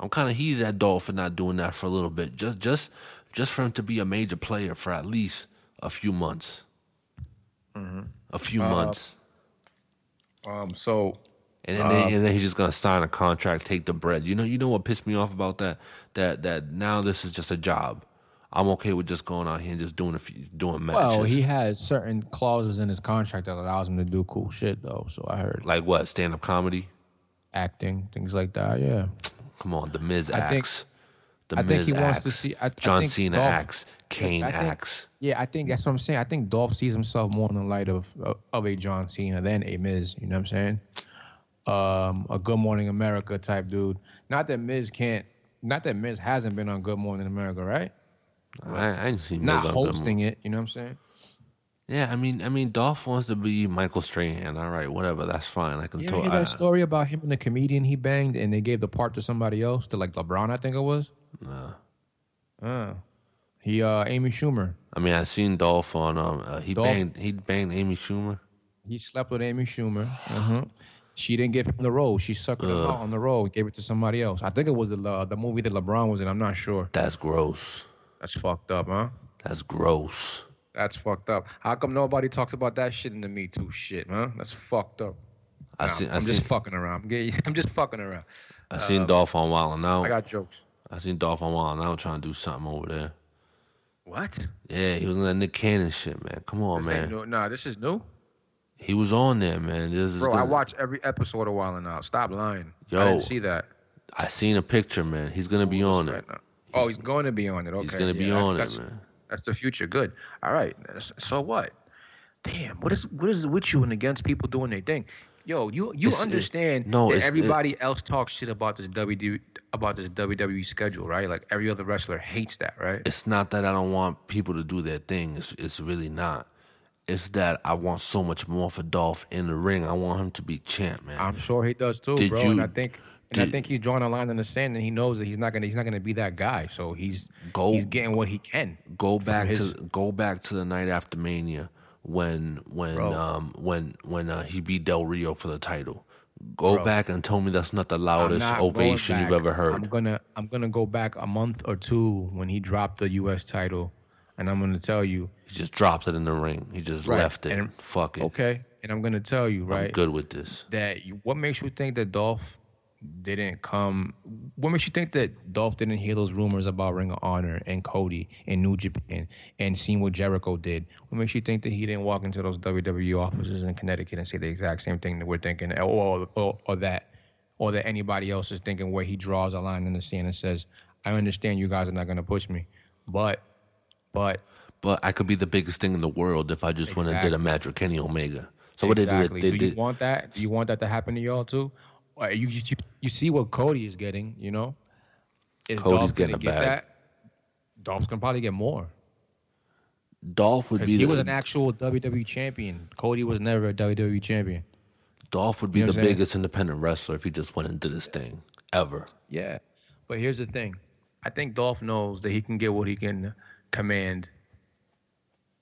I'm kind of heated at Dolph for not doing that for a little bit. Just, just, just for him to be a major player for at least a few months. Mm-hmm. A few uh, months. Um. So And then, they, uh, and then he's just gonna sign a contract, take the bread. You know, you know what pissed me off about that? That that now this is just a job. I'm okay with just going out here and just doing a few, doing matches. well, he has certain clauses in his contract that allows him to do cool shit though. So I heard like what stand up comedy? acting things like that. Yeah. Come on, the Miz I think- acts. The I think Miz he wants to see- I- I John think Cena Dolph- acts. Kane I think- acts. Yeah, I think that's what I'm saying. I think Dolph sees himself more in the light of of a John Cena than a Miz. You know what I'm saying? Um, a Good Morning America type dude. Not that Miz can't. Not that Miz hasn't been on Good Morning America, right? I, I ain't seen Miz Not on hosting it. You know what I'm saying? Yeah, I mean, I mean, Dolph wants to be Michael Strahan. All right, whatever, that's fine. I can You tell. ever hear that story about him and the comedian he banged, and they gave the part to somebody else, to like LeBron, I think it was. Nah. Uh, he uh, Amy Schumer. I mean, I seen Dolph on. Um, uh, he Dolph- banged. He banged Amy Schumer. He slept with Amy Schumer. Uh-huh. She didn't give him the role. She sucked him out on the role, gave it to somebody else. I think it was the uh, the movie that LeBron was in. I'm not sure. That's gross. That's fucked up, huh? That's gross. That's fucked up. How come nobody talks about that shit in the Me Too shit, huh? That's fucked up. I Nah, seen. I I'm seen. just fucking around. I'm, getting, I'm just fucking around. I seen Dolph on Wild 'N Out. I got jokes. I seen Dolph on Wild 'N Out trying to do something over there. What? Yeah, he was in that Nick Cannon shit, man. Come on, This ain't man. new. Nah, this is new. He was on there, man. This is Bro, I watch every episode of Wild 'N Out. Stop lying. I Yo. didn't see that. I seen a picture, man. He's gonna be on Right it. now. Oh, he's going to be on it. Okay. He's gonna be yeah, on that's, it, that's, man. That's the future. Good. All right. So what? Damn. What is what is with you and against people doing their thing? Yo, you you It's- it- understand no, that it's- it- everybody else talks shit about this WWE about this WWE schedule, right? Like every other wrestler hates that, right? It's not that I don't want people to do their thing. It's it's really not. It's that I want so much more for Dolph in the ring. I want him to be champ, man. I'm sure he does too, Did bro. you- and I think and I think he's drawing a line in the sand, and he knows that he's not gonna he's not gonna be that guy. So he's Go- he's getting what he can. go back his- to go back to the night after Mania when when Bro. um when when uh, he beat Del Rio for the title. Go Bro. back and tell me that's not the loudest not ovation you've ever heard. I'm gonna I'm gonna go back a month or two when he dropped the U.S. title, and I'm gonna tell you, He just dropped it in the ring. He just Right, left it. and- Fuck it. okay, and I'm gonna tell you, I'm right, good with this. that you, what makes you think that Dolph didn't come? What makes you think that Dolph didn't hear those rumors about Ring of Honor and Cody and New Japan and seeing what Jericho did? What makes you think that he didn't walk into those WWE offices in Connecticut and say the exact same thing that we're thinking, or or, or that, or that anybody else is thinking, where he draws a line in the sand and says, "I understand you guys are not going to push me, but, but." But I could be the biggest thing in the world if I just went and did a Exactly. match with Kenny Omega. So what exactly. they do, they, Do you did. want that? Do you want that to happen to y'all too? You, you you see what Cody is getting, you know? Is Cody's Dolph getting gonna a get bag. that? Dolph's gonna probably get more Dolph would be he the was an actual WWE champion. Cody was never a WWE champion. Dolph would be You know the I'm saying? biggest independent wrestler if he just went and did his thing ever. Yeah, but here's the thing: I think Dolph knows that he can get what he can command,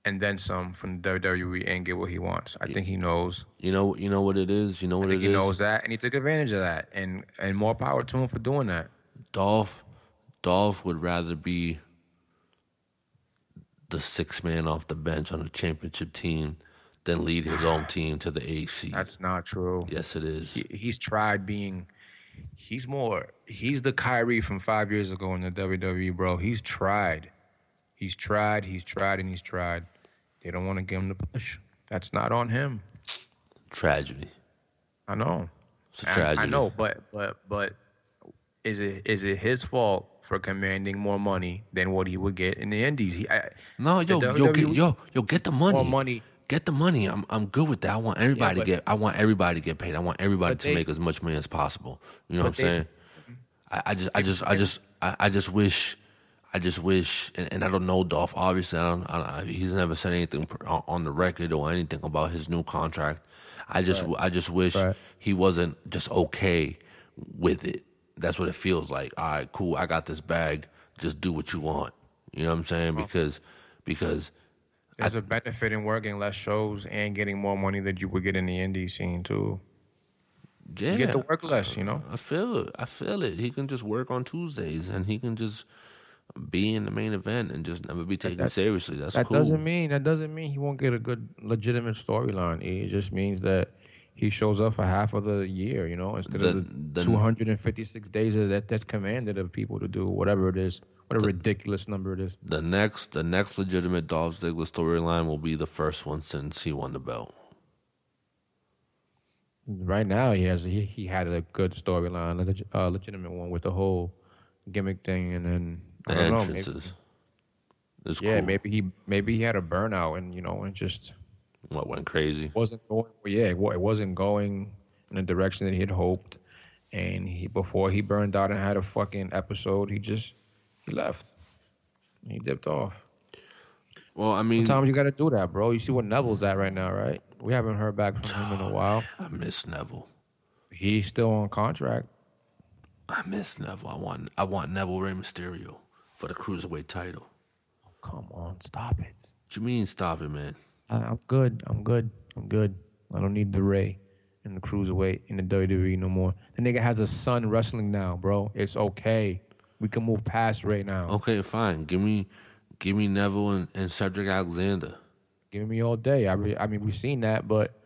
and then some from the WWE and get what he wants. I think he knows. You know, you know what it is. You know what it he is. knows that, and he took advantage of that, and and more power to him for doing that. Dolph, Dolph would rather be the sixth man off the bench on a championship team than lead his own team to the AC. That's not true. yes, it is. he, he's tried being he's more he's the Kyrie from five years ago in the WWE, bro. He's tried. He's tried, he's tried, and he's tried. They don't want to give him the push. That's not on him. Tragedy. I know. It's a I- tragedy. I, know, but but but is it is it his fault for commanding more money than what he would get in the Indies? He, I, No, yo, The yo, get, WWE yo, yo, get the money. more money. Get the money. I'm, I'm good with that. I want everybody but- to get. I want everybody to get paid. I want everybody to they- make as much money as possible. You know what I'm they- saying? Mm-hmm. I, I just, I just, I just, I, I just wish, I just wish, and, and I don't know Dolph. Obviously, I don't. I, I- he's never said anything on the record or anything about his new contract. I just, I just wish Right. he wasn't just okay with it. That's what it feels like. All right, cool. I got this bag. Just do what you want. You know what I'm saying? Because, because There's a benefit in working less shows and getting more money that you would get in the indie scene too. yeah, You get to work less, you know. I feel it. I feel it. He can just work on Tuesdays and he can just be in the main event and just never be taken that- seriously. That's That cool. doesn't mean that doesn't mean he won't get a good legitimate storyline. It just means that he shows up for half of the year, you know, instead The- of the, the- 256 days that that's commanded of people to do whatever it is, what a ridiculous number it is. the next, the next legitimate Dolph Ziggler storyline will be the first one since he won the belt. Right now, he has he, he had a good storyline, a leg- uh, legitimate one with the whole gimmick thing, and then The don't know, maybe- entrances. Yeah, cool. maybe he maybe he had a burnout, and you know, and just What went crazy? wasn't going. Yeah, it wasn't going in the direction that he had hoped. And he before he burned out and had a fucking episode, he just he left. He dipped off. Well, I mean, Sometimes you got to do that, bro. You see what Neville's at right now, right? We haven't heard back from him in a while. I miss Neville. He's still on contract. I miss Neville. I want, I want Neville Rey Mysterio for the cruiserweight title. Oh, come on, stop it. What you mean, stop it, man? I, I'm good. I'm good. I'm good. I don't need the Rey and the cruiserweight in the WWE no more. The nigga has a son wrestling now, bro. It's okay. We can move past Rey now. Okay, fine. Give me, give me Neville and, and Cedric Alexander. Give me all day. I, re, I mean, we've seen that, but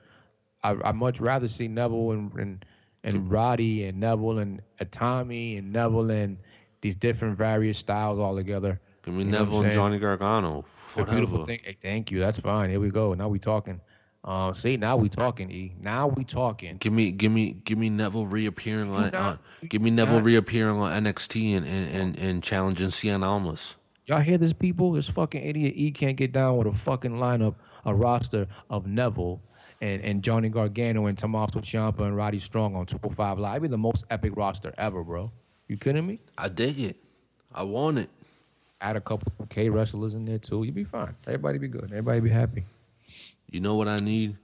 I I much rather see Neville and and, and Roddy and Neville and Tommy and Neville and these different various styles all together. Give me You Neville and? Johnny Gargano. The Whatever. beautiful thing. Hey, thank you. That's fine. Here we go. Now we talking. Uh, see, now we talking. E. Now we talking. Give me, give me, give me Neville reappearing on, on give me Neville reappearing on NXT and and, and, and challenging Cien Almas. Y'all hear this, people? This fucking idiot E can't get down with a fucking lineup, a roster of Neville and, and Johnny Gargano and Tommaso Ciampa and Roddy Strong on 205 Live. It'd be the most epic roster ever, bro. You kidding me? I dig it. I want it. Add a couple K wrestlers in there too. You'd be fine. Everybody be good. Everybody be happy. You know what I need?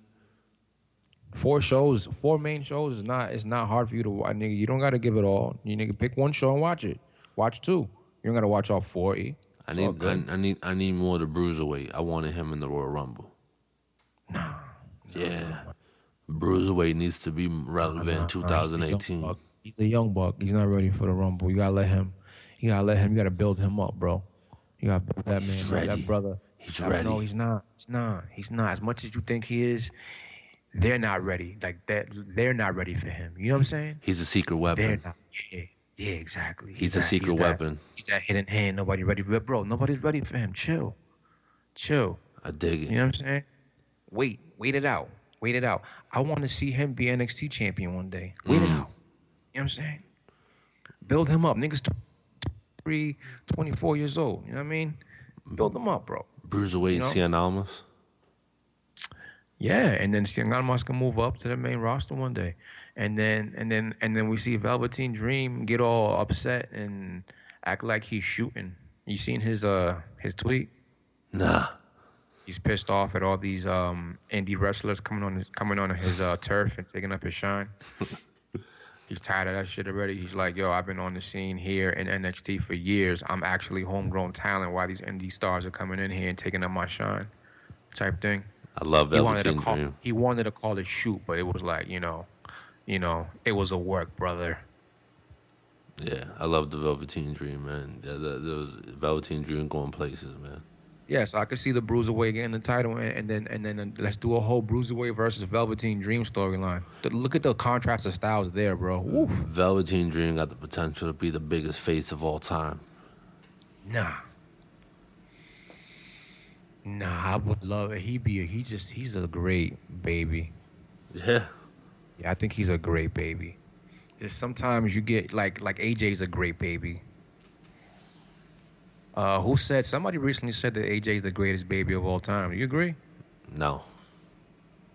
Four shows, four main shows is not it's not hard for you to watch, nigga. You don't gotta give it all. You nigga pick one show and watch it. Watch two. You don't gotta watch all four. E. I need. I, I need I need more of the bruiserweight. I wanted him in the Royal Rumble. Nah. Yeah. Bruiserweight needs to be relevant in Nah, he's a young 2018. buck. He's a young buck. He's not ready for the rumble. You gotta let him. You gotta let him. You gotta build him up, bro. You gotta build that man. That brother. He's I ready. know. He's not. He's not. He's not. As much as you think he is, they're not ready. Like that. They're not ready for him. You know what I'm saying? He's a secret weapon. not. Yeah. Yeah. Exactly. He's a that- secret that- weapon. He's that hidden hand. Nobody ready. But bro, nobody's ready for him. Chill. Chill. I dig it. You know what I'm saying? Wait, wait it out. Wait it out. I want to see him be NXT champion one day. Wait it Mm. out. You know what I'm saying? Build him up. Niggas 23, 24 years old. You know what I mean? Build him up, bro. Bruiserweight You know? Cien Almas. Yeah, and then Cien Almas can move up to the main roster one day, and then and then and then we see Velveteen Dream get all upset and act like he's shooting. You seen his uh his tweet? Nah. He's pissed off at all these um, indie wrestlers coming on his, coming on his uh, turf and taking up his shine. He's tired of that shit already. He's like, yo, I've been on the scene here in NXT for years. I'm actually homegrown talent. Why these indie stars are coming in here and taking up my shine, type thing. I love that. He wanted to call. Dream. He wanted to call it shoot, but it was like, you know, you know, it was a work, brother. Yeah, I love the Velveteen Dream, man. Yeah, the, the Velveteen Dream going places, man. Yeah, so I could see the Bruiserweight getting the title, and, and then and then uh, let's do a whole Bruiserweight versus Velveteen Dream storyline. Look at the contrast of styles there, bro. Woof. Velveteen Dream got the potential to be the biggest face of all time. Nah. Nah, I would love it. He be a, he just he's a great baby. Yeah. Yeah, I think he's a great baby. Just sometimes you get like like AJ's a great baby. Uh, who said somebody recently said that AJ is the greatest baby of all time? Do you agree? No.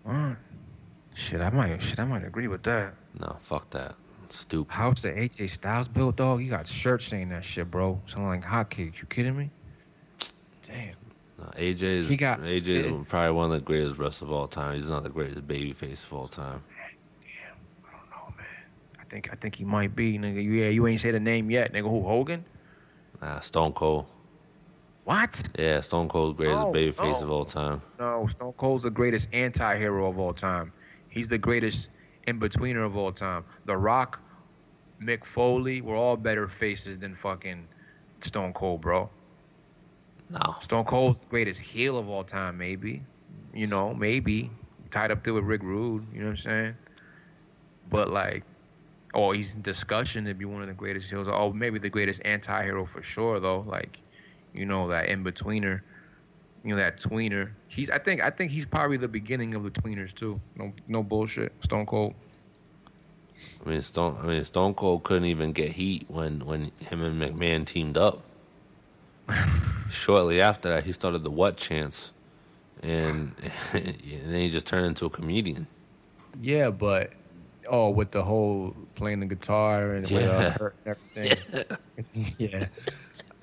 Uh, shit, I might shit I might agree with that. No, fuck that. It's stupid. How's the AJ Styles built, dog? You got shirts saying that shit, bro. Sounding like hotcakes. You kidding me? Damn. No, AJ is He got- AJ is it- probably one of the greatest wrestlers of all time. He's not the greatest baby face of all time. Damn, I don't know, man. I think I think he might be, nigga. Yeah, you ain't say the name yet, nigga. Who Hogan? Nah, Stone Cold. What? Yeah, Stone Cold's greatest oh, No, baby face no. of all time. No, Stone Cold's the greatest anti-hero of all time. He's the greatest in-betweener of all time. The Rock, Mick Foley, were all better faces than fucking Stone Cold, bro. No. Stone Cold's the greatest heel of all time, maybe. You know, maybe. Tied up there with Rick Rude, you know what I'm saying? But like, oh, he's in discussion to be one of the greatest heels. Oh, maybe the greatest anti-hero for sure, though. Like, you know, that in-betweener, you know, that tweener. He's, I think, I think he's probably the beginning of the tweeners too. No, no bullshit. Stone Cold. I mean Stone I mean Stone Cold couldn't even get heat when, when him and McMahon teamed up. Shortly after that he started the what chance and, and then he just turned into a comedian. Yeah, but oh, with the whole playing the guitar and with uh, Yeah. and everything. Yeah.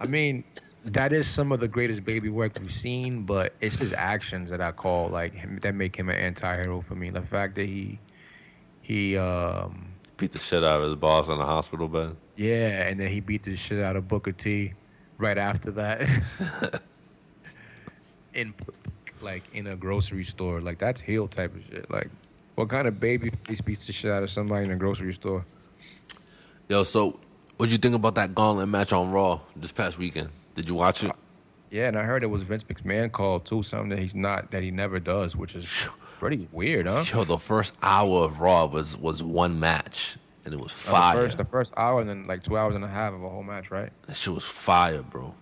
I mean, that is some of the greatest baby work we've seen, but it's his actions that I call like him, that make him an anti-hero for me. The fact that he he um Beat the shit out of his boss on the hospital bed. yeah, and then he beat the shit out of Booker T right after that. in like in a grocery store, like that's heel type of shit. Like, what kind of baby face beats the shit out of somebody in a grocery store? Yo, so what'd you think about that gauntlet match on Raw this past weekend? Did you watch it? Yeah, and I heard it was Vince McMahon called too, something that he's not that he never does, which is pretty weird, huh? Yo, the first hour of Raw was was one match, and it was Uh, fire. The first, the first hour, and then like two hours and a half of a whole match, right? That shit was fire, bro.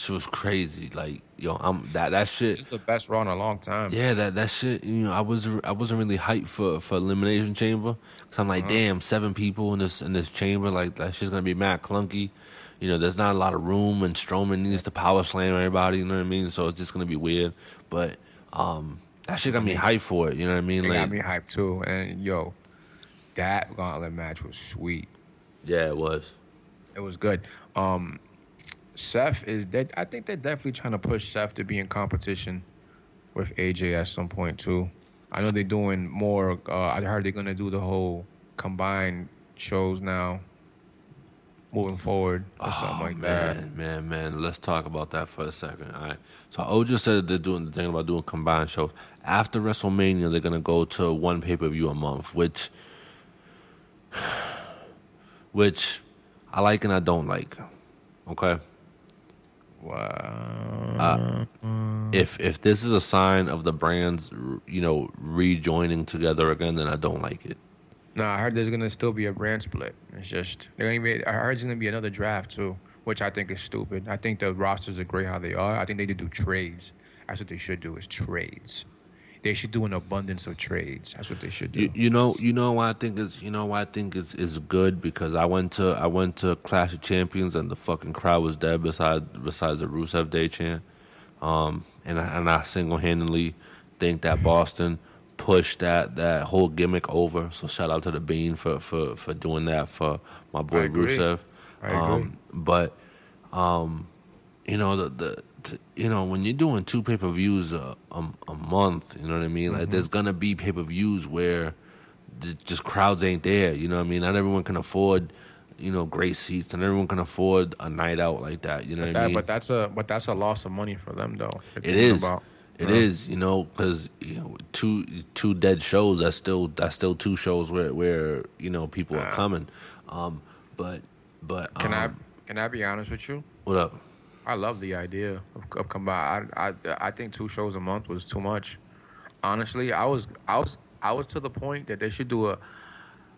She was crazy. Like, yo, I'm that that shit. It's the best Raw in a long time. Yeah, that that shit. You know, I was I wasn't really hyped for for Elimination Chamber because I'm Uh-huh. like, damn, seven people in this in this chamber. Like that shit's gonna be mad clunky. you know, there's not a lot of room, and Strowman needs to power slam everybody. You know what I mean? So it's just gonna be weird. But um, that shit got me hyped for it. You know what I mean? It like, got me hyped too. And yo, that gauntlet match was sweet. yeah, it was. It was good. Um, Seth is dead. I think they're definitely trying to push Seth to be in competition with AJ at some point too. I know they're doing more. Uh, I heard they're gonna do the whole combined shows now, moving forward or something Oh, like that. man, man, man. Let's talk about that for a second. All right. So Oja said they're doing the thing about doing combined shows. After WrestleMania, they're gonna go to one pay per view a month, which, which, I like and I don't like. Okay. Wow. If if this is a sign of the brands, you know, rejoining together again, then I don't like it. No, I heard there's gonna still be a brand split. It's just they're gonna be. I heard there's gonna be another draft too, which I think is stupid. I think the rosters are great how they are. I think they need to do trades. That's what they should do is trades. They should do an abundance of trades. That's what they should do. You, you know, you know why I think is you know why I think is is good because I went to I went to Clash of Champions and the fucking crowd was dead besides besides the Rusev Day chant, um, and I, and I single handedly think that Boston pushed that that whole gimmick over. So shout out to the Bean for for for doing that for my boy agree. Rusev. I agree. Um, but um, you know the the you know when you're doing two pay per views a, a a month, you know what I mean. Like there's gonna be pay per views where just crowds ain't there. You know what I mean. Not everyone can afford you know great seats, and everyone can afford a night out like that. You know what I mean. but that's a but that's a loss of money for them though. It you. About, It is, you know, because you know, two two dead shows. That's still that's still two shows where where you know people are coming. Um, but but Can I um, can I be honest with you? what up? I love the idea of, of combined. I, I I think two shows a month was too much. Honestly, I was I was I was to the point that they should do a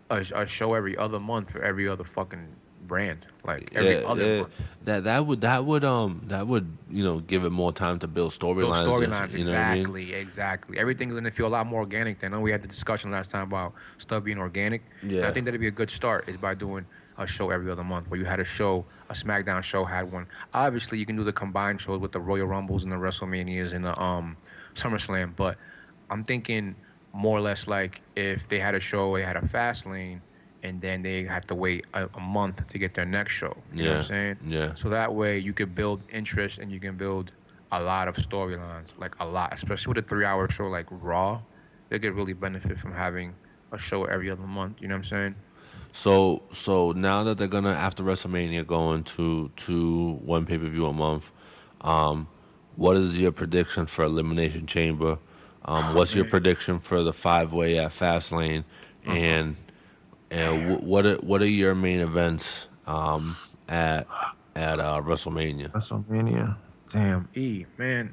a, a show every other month for every other fucking brand, like every yeah, other yeah. month. That that would that would um that would you know give it more time to build storylines. and storylines, you know what I mean? exactly, exactly. Everything's gonna feel a lot more organic. Then I know we had the discussion last time about stuff being organic. And Yeah. I think that'd be a good start is by doing a show every other month where you had a show, a SmackDown show had one. Obviously, you can do the combined shows with the Royal Rumbles and the WrestleManias and the um SummerSlam, but I'm thinking more or less like if they had a show, they had a Fastlane, and then they have to wait a, a month to get their next show. You know what Yeah, I'm saying? yeah. So that way you could build interest and you can build a lot of storylines, like a lot, especially with a three-hour show like Raw. They could really benefit from having a show every other month. You know what I'm saying? So so now that they're gonna after WrestleMania going to to one pay per view a month, um, what is your prediction for Elimination Chamber? Um, what's your prediction for the five way at Fastlane? And and wh- what are, what are your main events um, at at uh, WrestleMania? WrestleMania. Damn, E man,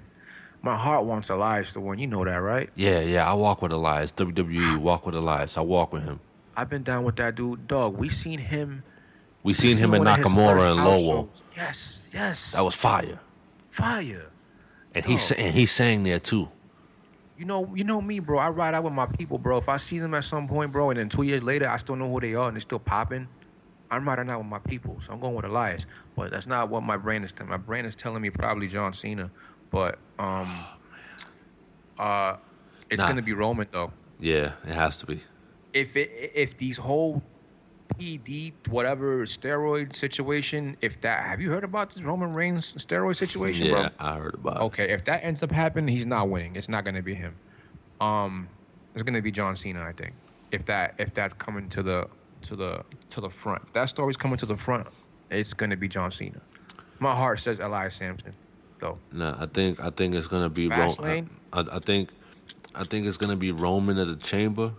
my heart wants Elias to win. You know that, right? Yeah, yeah, I walk with Elias. WWE walk with Elias. I walk with him. I've been down with that dude, dog. We seen him. We seen him in Nakamura and Lowell. Yes, yes. That was fire. fire. And he and he sang there too. You know, you know me, bro. I ride out with my people, bro. If I see them at some point, bro, and then two years later I still know who they are and they're still popping, I'm riding out with my people. So I'm going with Elias. But that's not what my brain is telling. My brain is telling me probably John Cena. But um, uh, it's Nah. gonna be Roman though. Yeah, it has to be. If it if these whole PD whatever steroid situation, if that have you heard about this Roman Reigns steroid situation, bro? Yeah, I heard about it. Okay, if that ends up happening, he's not winning. It's not going to be him. Um, it's going to be John Cena, I think. If that if that's coming to the to the to the front, if that story's coming to the front, it's going to be John Cena. My heart says Elias Samson, though. No, I think I think it's gonna be Roman. I, I think I think it's gonna be Roman at the Chamber,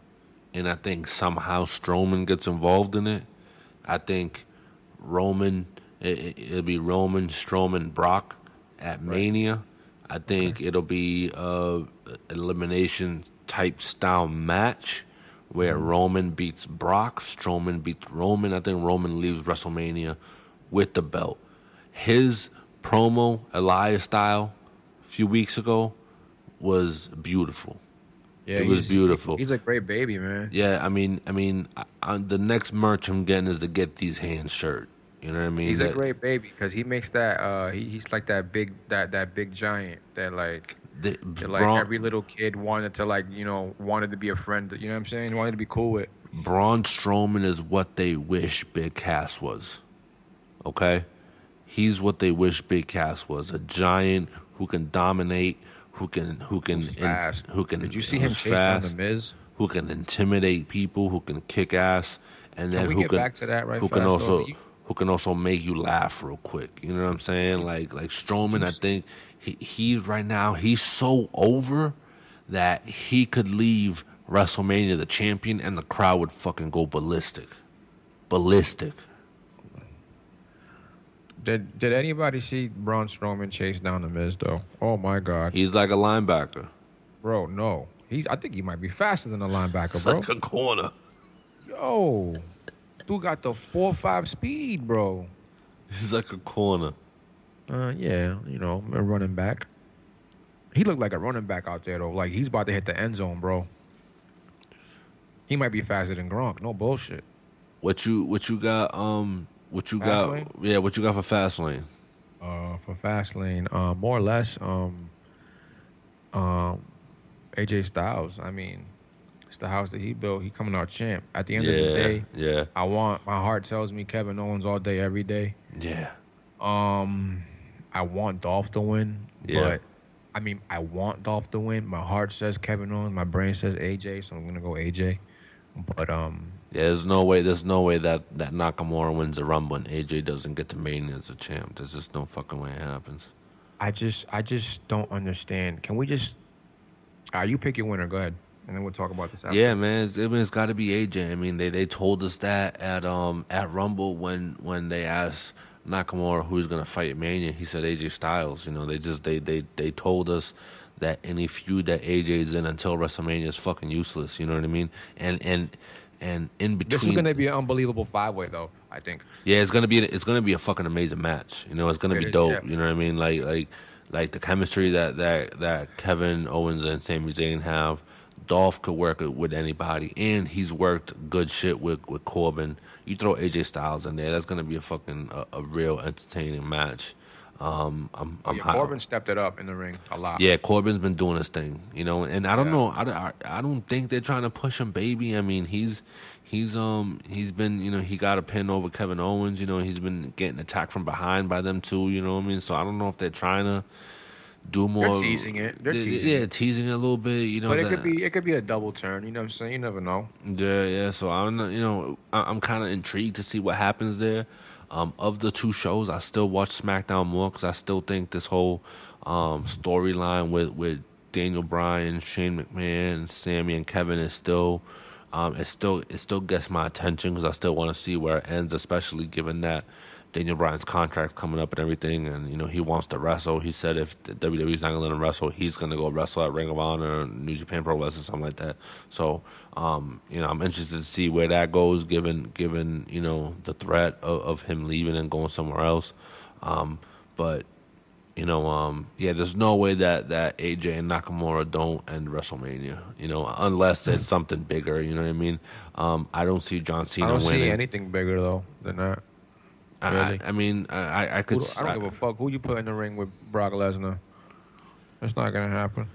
and I think somehow Strowman gets involved in it. I think Roman it, it'll be Roman, Strowman, Brock at Mania. I think it'll be a elimination type style match where Mm-hmm. Roman beats Brock, Strowman beats Roman. I think Roman leaves WrestleMania with the belt. His promo, Elias style, a few weeks ago, was beautiful. Yeah, It was beautiful. He's a great baby, man. Yeah, I mean, I mean, I, I, the next merch I'm getting is the Get These Hands shirt. You know what I mean? He's a great baby because he makes that. Uh, he, he's like that big that that big giant that like the- that, like Braun, every little kid wanted to like you know wanted to be a friend. You know what I'm saying? Wanted to be cool with. Braun Strowman is what they wish Big Cass was. Okay? He's what they wish Big Cass was. A giant who can dominate, who can who can in- who can Did you see him chase down the Miz? who can intimidate people, who can kick ass, and then Can we who get can back to that right who can also? You- who can also make you laugh real quick. You know what I'm saying? Like like Strowman, I think he, he's right now he's so over that he could leave WrestleMania the champion and the crowd would fucking go ballistic, ballistic. Did Did anybody see Braun Strowman chase down the Miz though? Oh my God, He's like a linebacker. bro, no. He's. I think he might be faster than a linebacker, It's bro. like a corner. Yo, dude got the four five speed, bro. He's like a corner. Uh, yeah, you know, a running back. He looked like a running back out there though. Like he's about to hit the end zone, bro. He might be faster than Gronk. No bullshit. What you what you got? Um, what you got? Fastlane? Yeah, what you got for Fastlane? Uh, for Fastlane, uh, more or less, um, um, AJ Styles. I mean, it's the house that he built. He coming out champ. At the end of the day, yeah, I want my heart tells me Kevin Owens all day, every day. yeah. Um, I want Dolph to win, Yeah. but I mean, I want Dolph to win. My heart says Kevin Owens. My brain says AJ, so I'm gonna go AJ. But um, Yeah, there's no way. There's no way that that Nakamura wins the Rumble and AJ doesn't get to Mania as a champ. There's just no fucking way it happens. I just, I just don't understand. Can we just? Ah, you pick your winner. Go ahead, and then we'll talk about this. After. Yeah, man, it's, I mean, it's got to be AJ. I mean, they they told us that at um at Rumble when when they asked Nakamura who's gonna fight Mania, he said AJ Styles. You know, they just they they they told us that any feud that AJ's in until WrestleMania is fucking useless. You know what I mean? And and and in between, This is gonna be an unbelievable five way, though. I think. Yeah, it's gonna be it's gonna be a fucking amazing match. You know, it's gonna It be is, dope. yeah. You know what I mean? Like like like the chemistry that that that Kevin Owens and Sami Zayn have. Dolph could work with anybody, and he's worked good shit with with Corbin. You throw AJ Styles in there, that's gonna be a fucking a, a real entertaining match. Um, I'm I'm yeah, Corbin stepped it up in the ring a lot. yeah, Corbin's been doing his thing, you know, and I don't Yeah. know, I, I, I don't think they're trying to push him, baby. I mean, he's he's um he's been you know he got a pin over Kevin Owens, you know, he's been getting attacked from behind by them too, you know what I mean? So I don't know if they're trying to do more. They're teasing it. They're Yeah, teasing yeah, teasing it a little bit, you know. but it that- could be, it could be a double turn. You know what I'm saying? You never know. yeah, yeah. So I'm, you know, I- I'm kind of intrigued to see what happens there. Um, of the two shows, I still watch SmackDown more because I still think this whole um, storyline with with Daniel Bryan, Shane McMahon, Sami, and Kevin is still, um, it still it still gets my attention because I still want to see where it ends, especially given that Daniel Bryan's contract coming up and everything, and you know he wants to wrestle. He said if the WWE's not gonna let him wrestle, he's gonna go wrestle at Ring of Honor, or New Japan Pro Wrestling, or something like that. So, um, you know, I'm interested to see where that goes, given given you know the threat of, of him leaving and going somewhere else. Um, but you know, um, yeah, there's no way that that AJ and Nakamura don't end WrestleMania. You know, unless it's something bigger. You know what I mean? Um, I don't see John Cena I don't winning. see anything bigger though than that. I, really. I, I mean, I, I- I could. do- I don't give a fuck who you put in the ring with Brock Lesnar. It's not gonna happen.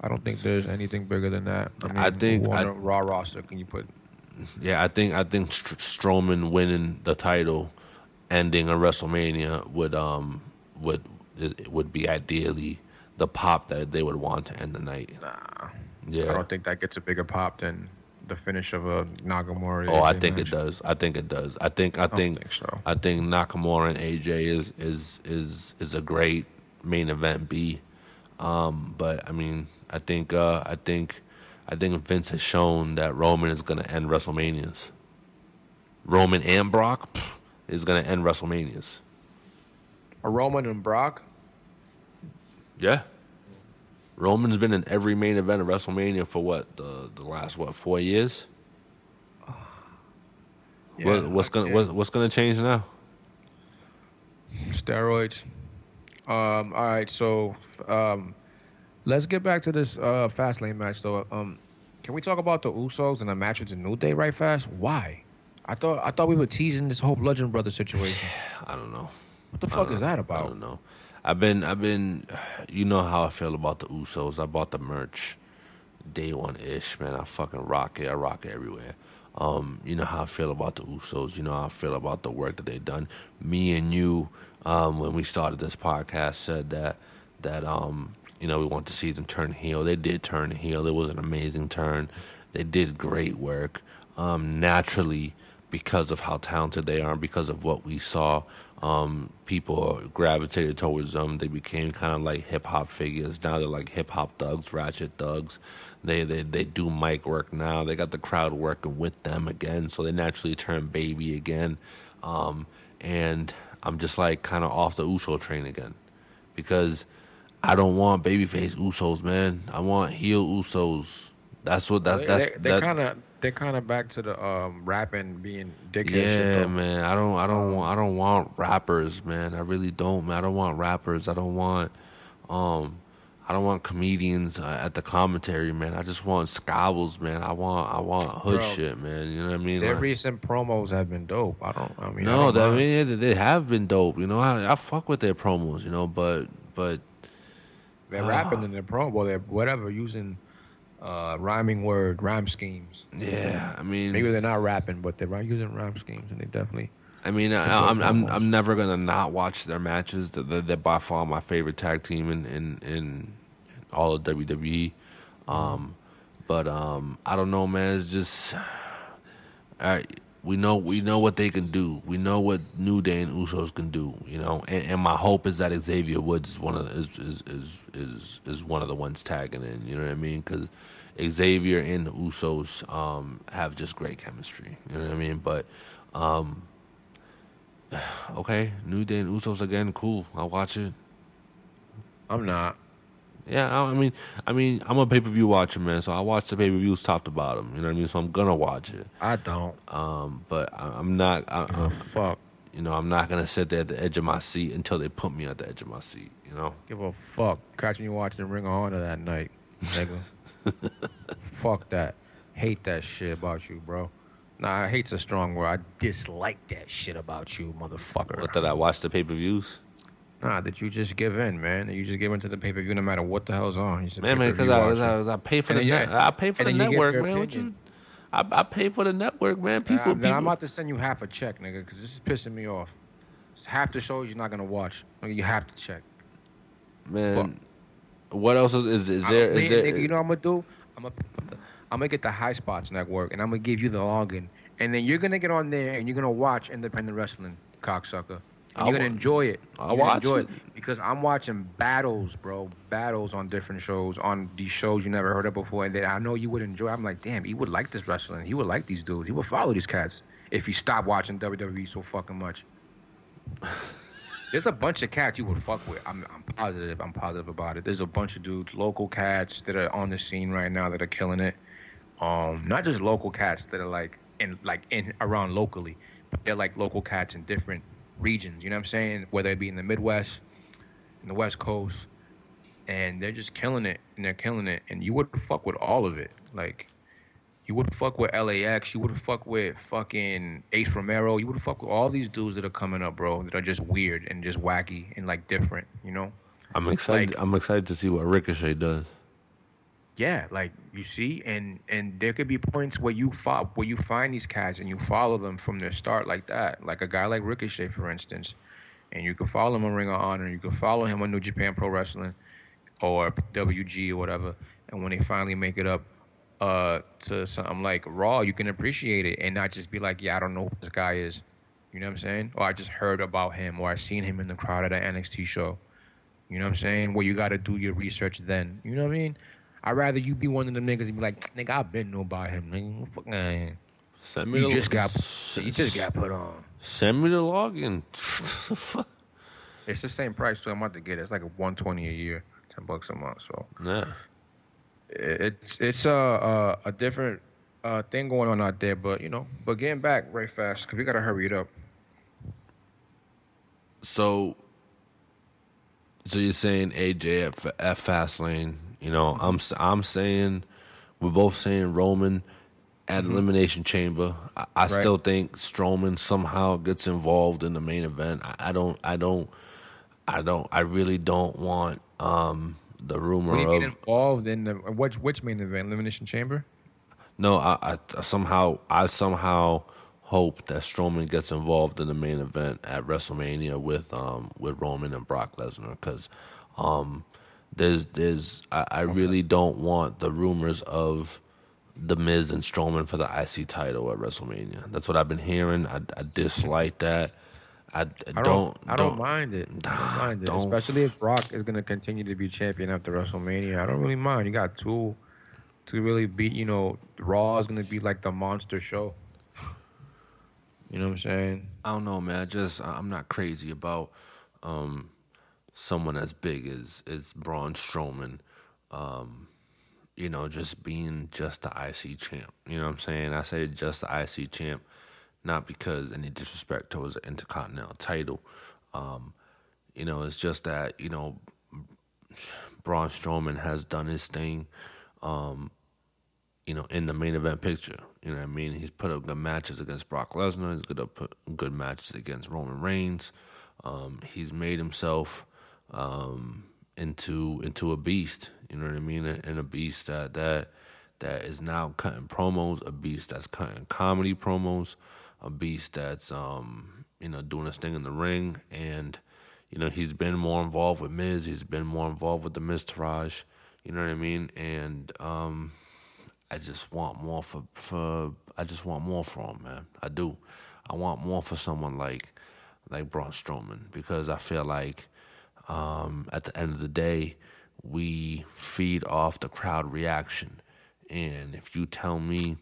I don't think there's anything bigger than that. I, mean, I think who I- a Raw roster can you put? Yeah, I think I think Str- Strowman winning the title, ending a WrestleMania would um would it would be ideally the pop that they would want to end the night. Nah, yeah, I don't think that gets a bigger pop than the finish of a Nakamura. Oh, I think match. it does. I think it does. I think I don't think think so. I think Nakamura and AJ is is is is a great main event B. Um, but I mean, I think uh, I think I think Vince has shown that Roman is going to end WrestleManias. Roman and Brock pff, is going to end WrestleManias. A Roman and Brock. Yeah. Roman's been in every main event of WrestleMania for what the the last what four years. what, what's gonna what, what's gonna change now? steroids. Um, all right, so um, let's get back to this uh, Fastlane match though. Um, can we talk about the Usos and the match with the New Day right fast? Why? I thought I thought we were teasing this whole Bludgeon Brothers situation. I don't know. What the fuck is that about? I don't know. I've been, I've been, you know how I feel about the Usos. I bought the merch day one ish, man. I fucking rock it. I rock it everywhere. Um, you know how I feel about the Usos. You know how I feel about the work that they've done. Me and you, um, when we started this podcast, said that that um, you know we want to see them turn heel. They did turn heel. It was an amazing turn. They did great work. Um, naturally, because of how talented they are, because of what we saw, um, people gravitated towards them. They became kind of like hip hop figures. Now they're like hip hop thugs, ratchet thugs. They, they they do mic work now. They got the crowd working with them again, so they naturally turn baby again. Um, and I'm just like kind of off the Uso train again because I don't want babyface Usos, man. I want heel Usos. That's what that, that's they, they that, kind of they're kind of back to the um, rapping being dickhead yeah. Man. I don't. I don't want. I don't want rappers, man. I really don't, man. I don't want rappers. I don't want. Um, I don't want comedians uh, at the commentary, man. I just want scabbles, man. I want. I want hood Bro, shit, man. You know what I mean? Their Like- recent promos have been dope. I don't. I mean, no, I, that, I mean they, they have been dope. You know, I, I fuck with their promos. You know, but but they're Ah. rapping in their promo. They're whatever using uh, rhyming word, rhyme schemes. yeah, I mean, Maybe they're not rapping, but they're using rhyme schemes, and they definitely. I mean, I, I'm I'm. I'm never gonna not watch their matches. They're, they're by far my favorite tag team in in, in all of WWE. Um, but um, I don't know, man. It's just, all right. We know we know what they can do. We know what New Day and Usos can do. You know, and, and my hope is that Xavier Woods is one of the, is, is is is is one of the ones tagging in. You know what I mean? Because Xavier and the Usos um, have just great chemistry. You know what I mean? But um, okay, New Day and Usos again, cool. I'll watch it. I'm not. Yeah, I mean, I mean, I'm a pay per view watcher, man. So I watch the pay per views top to bottom. You know what I mean? So I'm gonna watch it. I don't. Um, but I, I'm not. I, a fuck. you know, I'm not gonna sit there at the edge of my seat until they put me at the edge of my seat. You know. Give a fuck. Catching you watching Ring of Honor that night, nigga. fuck that. Hate that shit about you, bro. Nah, I hate's a strong word. I dislike that shit about you, motherfucker. What did I watch the pay per views? Nah, that you just give in, man. That you just give in to the pay per view no matter what the hell's on. You Man, man, because I, watcher. I, I pay for And the net. yeah, I pay for the and then you get network, man. What you? I, I pay for the network, man. People, then people. I'm about to send you half a check, nigga, because this is pissing me off. It's half the shows you're not gonna watch. You have to check. man, what else is is, is there? Is there? nigga, you know what I'm gonna do? I'm gonna, I'm gonna get the Highspots Network, and I'm gonna give you the login, and then you're gonna get on there and you're gonna watch independent wrestling, cocksucker. And you're gonna enjoy it. I'll gonna watch enjoy it. because I'm watching battles, bro. Battles on different shows, on these shows you never heard of before, and that I know you would enjoy. I'm like, damn, he would like this wrestling. He would like these dudes. He would follow these cats if he stopped watching WWE so fucking much. There's a bunch of cats you would fuck with. I'm, I'm positive. I'm positive about it. There's a bunch of dudes, local cats that are on the scene right now that are killing it. Um, not just local cats that are like in like in around locally, but they're like local cats in different regions. You know what I'm saying? Whether it be in the Midwest, in the West Coast, and they're just killing it and they're killing it. And you would fuck with all of it. Like you would fuck with LAX. You would fuck with fucking Ace Romero. You would fuck with all these dudes that are coming up, bro. That are just weird and just wacky and like different. You know? I'm excited. like- I'm excited to see what Ricochet does. Yeah, like you see, and and there could be points where you fo- where you find these cats and you follow them from their start like that, like a guy like Ricochet, for instance, and you can follow him on Ring of Honor, you can follow him on New Japan Pro Wrestling, or WG or whatever, and when they finally make it up uh to something like Raw, you can appreciate it and not just be like, yeah, I don't know who this guy is, you know what I'm saying, or I just heard about him, or I seen him in the crowd at an NXT show, you know what I'm saying, where you got to do your research then, you know what I mean. I'd rather you be one of them niggas and be like, nigga, I've been know about him, nigga. Fuck, nah. Send me You the just got, s- you just got put on. Send me the login. It's the same price too. I'm about to get it. It's like a 120 a year, 10 bucks a month. So yeah. it's it's a a, a different uh, thing going on out there. But you know, but getting back very fast because we gotta hurry it up. So, so you're saying AJ at, F- at Fastlane? You know, I'm I'm saying we're both saying Roman at Elimination Chamber. I, I Right. still think Strowman somehow gets involved in the main event. I, I don't. I don't. I don't. I really don't want um, the rumor What do of involved in the which which main event? Elimination Chamber. no. I, I somehow. I somehow hope that Strowman gets involved in the main event at WrestleMania with um with Roman and Brock Lesnar because um there's there's I, I really don't want the rumors of the Miz and Strowman for the IC title at WrestleMania. That's what I've been hearing. I, I dislike that. I, I I don't. don't. I don't, mind it. I don't mind it, Don't especially if Brock is going to continue to be champion after WrestleMania. I don't really mind. You got two to really beat. You know, Raw is going to be like the monster show. You know what I'm saying? I don't know, man. I just I'm not crazy about um, someone as big as as Braun Strowman. Um, you know, just being just the IC champ. You know what I'm saying? I say just the IC champ, not because any disrespect towards the Intercontinental title. Um, you know, it's just that you know Braun Strowman has done his thing. Um, you know, in the main event picture. You know what I mean? He's put up good matches against Brock Lesnar. He's good up put good matches against Roman Reigns. Um, he's made himself um, into into a beast. You know what I mean? And a beast that that that is now cutting promos. A beast that's cutting comedy promos. A beast that's um, you know doing his thing in the ring. And you know he's been more involved with Miz. He's been more involved with the Miz. You know what I mean? And um, I just want more for for I just want more for him, man. I do. I want more for someone like like Braun Strowman because I feel like um, at the end of the day we feed off the crowd reaction, and if you tell me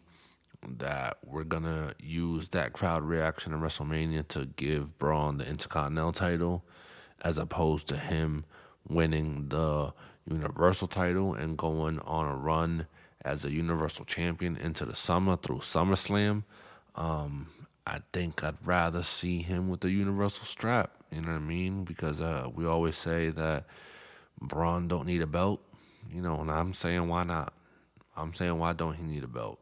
that we're gonna use that crowd reaction in WrestleMania to give Braun the Intercontinental title, as opposed to him winning the Universal title and going on a run as a Universal Champion into the summer through SummerSlam. Um, I think I'd rather see him with the Universal strap. You know what I mean? Because uh, we always say that Braun don't need a belt. You know, and I'm saying why not? I'm saying why don't he need a belt?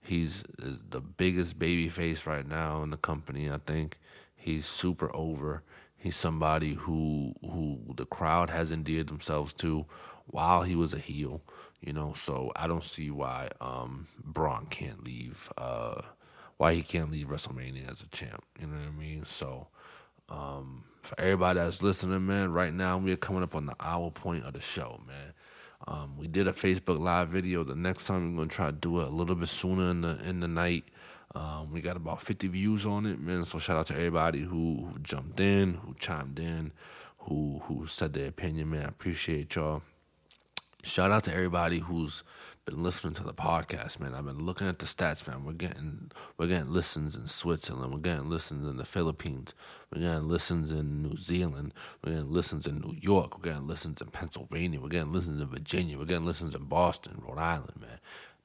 He's uh, the biggest baby face right now in the company. I think he's super over. He's somebody who who the crowd has endeared themselves to while he was a heel. You know, so I don't see why um, Braun can't leave. Uh, why he can't leave WrestleMania as a champ. You know what I mean? So um, for everybody that's listening, man, right now we're coming up on the hour point of the show, man. Um, we did a Facebook Live video. The next time we're gonna try to do it a little bit sooner in the in the night. Um, we got about 50 views on it, man. So shout out to everybody who, who jumped in, who chimed in, who who said their opinion, man. I appreciate y'all. Shout out to everybody who's been listening to the podcast, man. I've been looking at the stats, man. We're getting we're getting listens in Switzerland. We're getting listens in the Philippines. We're getting listens in New Zealand. We're getting listens in New York. We're getting listens in Pennsylvania. We're getting listens in Virginia. We're getting listens in Boston, Rhode Island, man.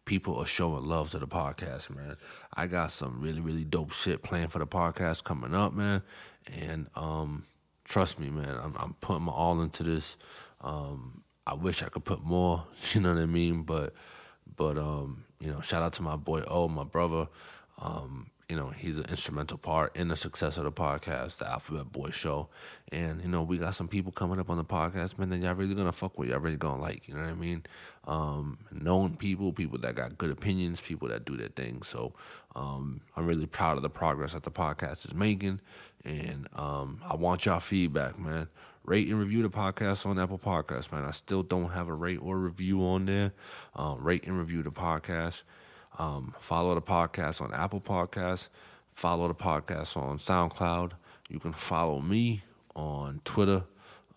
People are showing love to the podcast, man. I got some really, really dope shit planned for the podcast coming up, man. And um, trust me, man, I'm, I'm putting my all into this. Um, I wish I could put more, you know what I mean? But, but um, you know, shout out to my boy O, my brother. Um, you know, he's an instrumental part in the success of the podcast, the Alphabet Boy Show. And, you know, we got some people coming up on the podcast, man, that y'all really gonna fuck with, y'all really gonna like, you know what I mean? Um, known people, people that got good opinions, people that do their thing. So um, I'm really proud of the progress that the podcast is making. And um, I want y'all feedback, man. Rate and review the podcast on Apple Podcasts, man. I still don't have a rate or review on there. Um, rate and review the podcast. Um, follow the podcast on Apple Podcasts. Follow the podcast on SoundCloud. You can follow me on Twitter,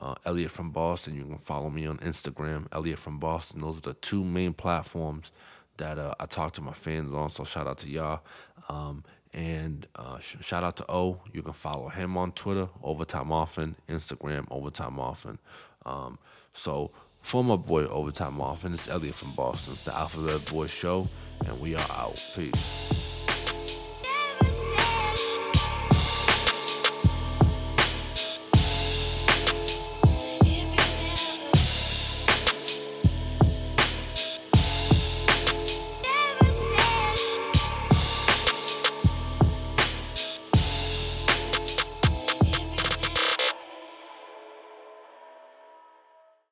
uh, Elliot from Boston. You can follow me on Instagram, Elliot from Boston. Those are the two main platforms that uh, I talk to my fans on. So shout out to y'all. Um, and uh, sh- shout out to O. You can follow him on Twitter, Overtime Often, Instagram, Overtime Often. Um, so for my boy Overtime Often, it's Elliot from Boston. It's the Alphabet Boy Show, and we are out. Peace.